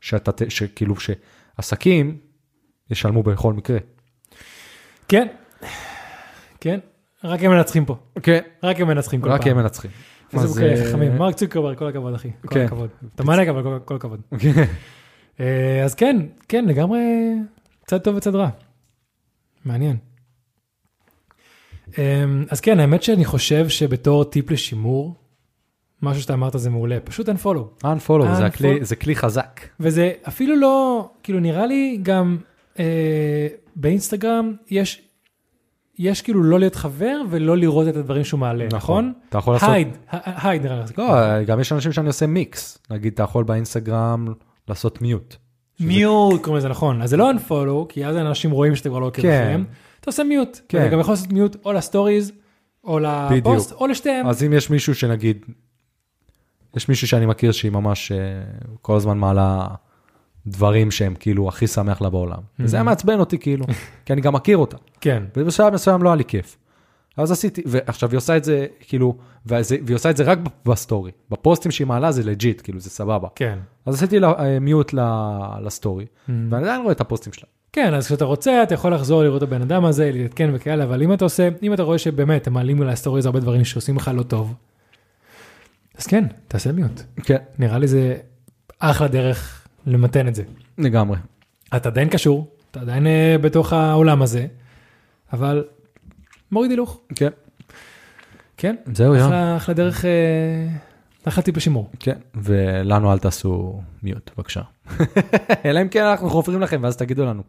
שאתה, שכאילו, שעסקים ישלמו בכל מקרה. כן. כן. רק הם מנצחים פה. כן. רק הם מנצחים כל פעם. רק הם מנצחים. פייסבוק אה, חכמים. מרק צוקרברג, כל הכבוד אחי. כל כן. הכבוד. אתה מנהיג אבל כל- הכבוד. כן. אה, אז כן, כן, לגמרי צד טוב וצד רע. מעניין. אה, אז כן, האמת שאני חושב שבתור טיפ לשימור, משהו שאתה אמרת זה מעולה, פשוט unfollow. unfollow, זה. הכלי, זה כלי חזק. וזה אפילו לא, כאילו נראה לי גם אה, באינסטגרם יש, יש כאילו לא להיות חבר ולא לראות את הדברים שהוא מעלה, נכון? אתה יכול לעשות... הייד, הייד נראה לי. לא, גם יש אנשים שאני עושה מיקס. נגיד, אתה יכול באינסטגרם לעשות מיוט. מיוט קוראים לזה נכון אז זה לא unfollow כי אז אנשים רואים שאתה כבר לא עוקב כן. אחריהם אתה עושה מיוט כן. אתה גם יכול לעשות מיוט או לסטוריז או לפוסט או לשתיהם אז אם יש מישהו שנגיד, יש מישהו שאני מכיר שהיא ממש אה, כל הזמן מעלה דברים שהם כאילו הכי שמח לה בעולם. וזה היה מעצבן אותי כאילו, כי אני גם מכיר אותה. כן ובשלב מסוים לא היה לי כיף. אז עשיתי, ועכשיו היא עושה את זה כאילו, וזה, והיא עושה את זה רק ב story. בפוסטים שהיא מעלה זה legit, כאילו זה סבבה. כן אז עשיתי לה אה, mute ל story, ואני עדיין רואה את הפוסטים שלה. כן אז כשאתה רוצה אתה יכול לחזור לראות את הבן אדם הזה להתעדכן וכאלה אבל אם אתה עושה אם אתה רואה שבאמת הם מעלים ל stories הרבה דברים שעושים לך לא טוב. אז כן תעשה mute כן. נראה לי זה אחלה דרך למתן את זה. לגמרי. אתה עדיין קשור אתה עדיין אה, בתוך העולם הזה אבל מוריד הילוך. כן. כן זהו, יום. אחלה, דרך, אחלה טיפ לשימור. כן, ולנו אל תעשו מיוט, בבקשה. אלא אם כן אנחנו חופרים לכם, ואז תגידו לנו.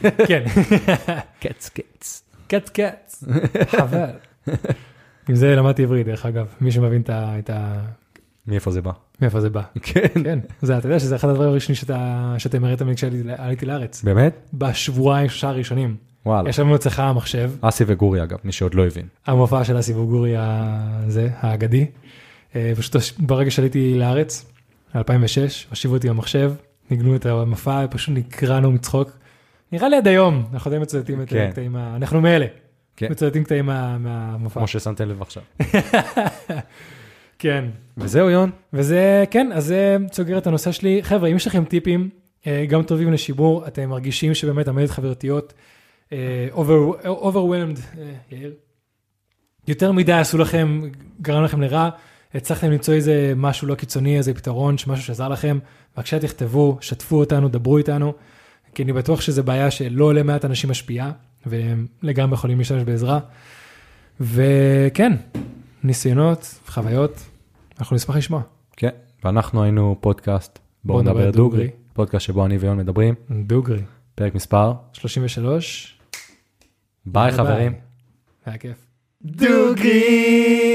כן, קץ, קץ. קץ קץ, חבל. עם זה למדתי עברית דרך אגב, מי שמבין את ה... מאיפה זה בא? מאיפה זה בא. כן. כן, זה, אתה יודע שזה אחד הדברים הראשונים שאתה, שאתם הראיתם לי כשעליתי לארץ. באמת? בשבועיים שלושה הראשונים. וואלה. יש לנו אצלך המחשב, אסי וגורי אגב, מי שעוד לא הבין. המופע של הסיבוב גורי הזה, האגדי. אה, פשוט ברגע שעליתי לארץ, 2006, הושיבו אותי במחשב, ניגנו את המופע, פשוט נקרענו מצחוק. נראה לי עד היום, אנחנו עדיין מצטטים את כן. הקטעים, אנחנו מאלה, כן. מצטטים קטעים מה- מהמופע. כמו ששמתם לב עכשיו. כן, וזהו יון. וזה, כן, אז זה סוגר את הנושא שלי. חבר'ה, אם יש לכם טיפים, אה, גם טובים לשימור, אתם מרגישים שבאמת המדיות חברתיות, אה, over- overwhelmed, אה, יאיר, יותר מדי עשו לכם, גרם לכם לרע, הצלחתם למצוא איזה משהו לא קיצוני, איזה פתרון, משהו שעזר לכם, בבקשה תכתבו, שתפו אותנו, דברו איתנו, כי אני בטוח שזו בעיה שלא עולה מעט אנשים משפיעה, והם לגמרי יכולים להשתמש בעזרה. וכן, ניסיונות, חוויות, אנחנו נשמח לשמוע. כן. ואנחנו היינו פודקאסט, בואו נדבר דוגרי. פודקאסט שבו אני ויון מדברים. דוגרי, פרק מספר. 33. ביי חברים. היה כיף. דוגרי.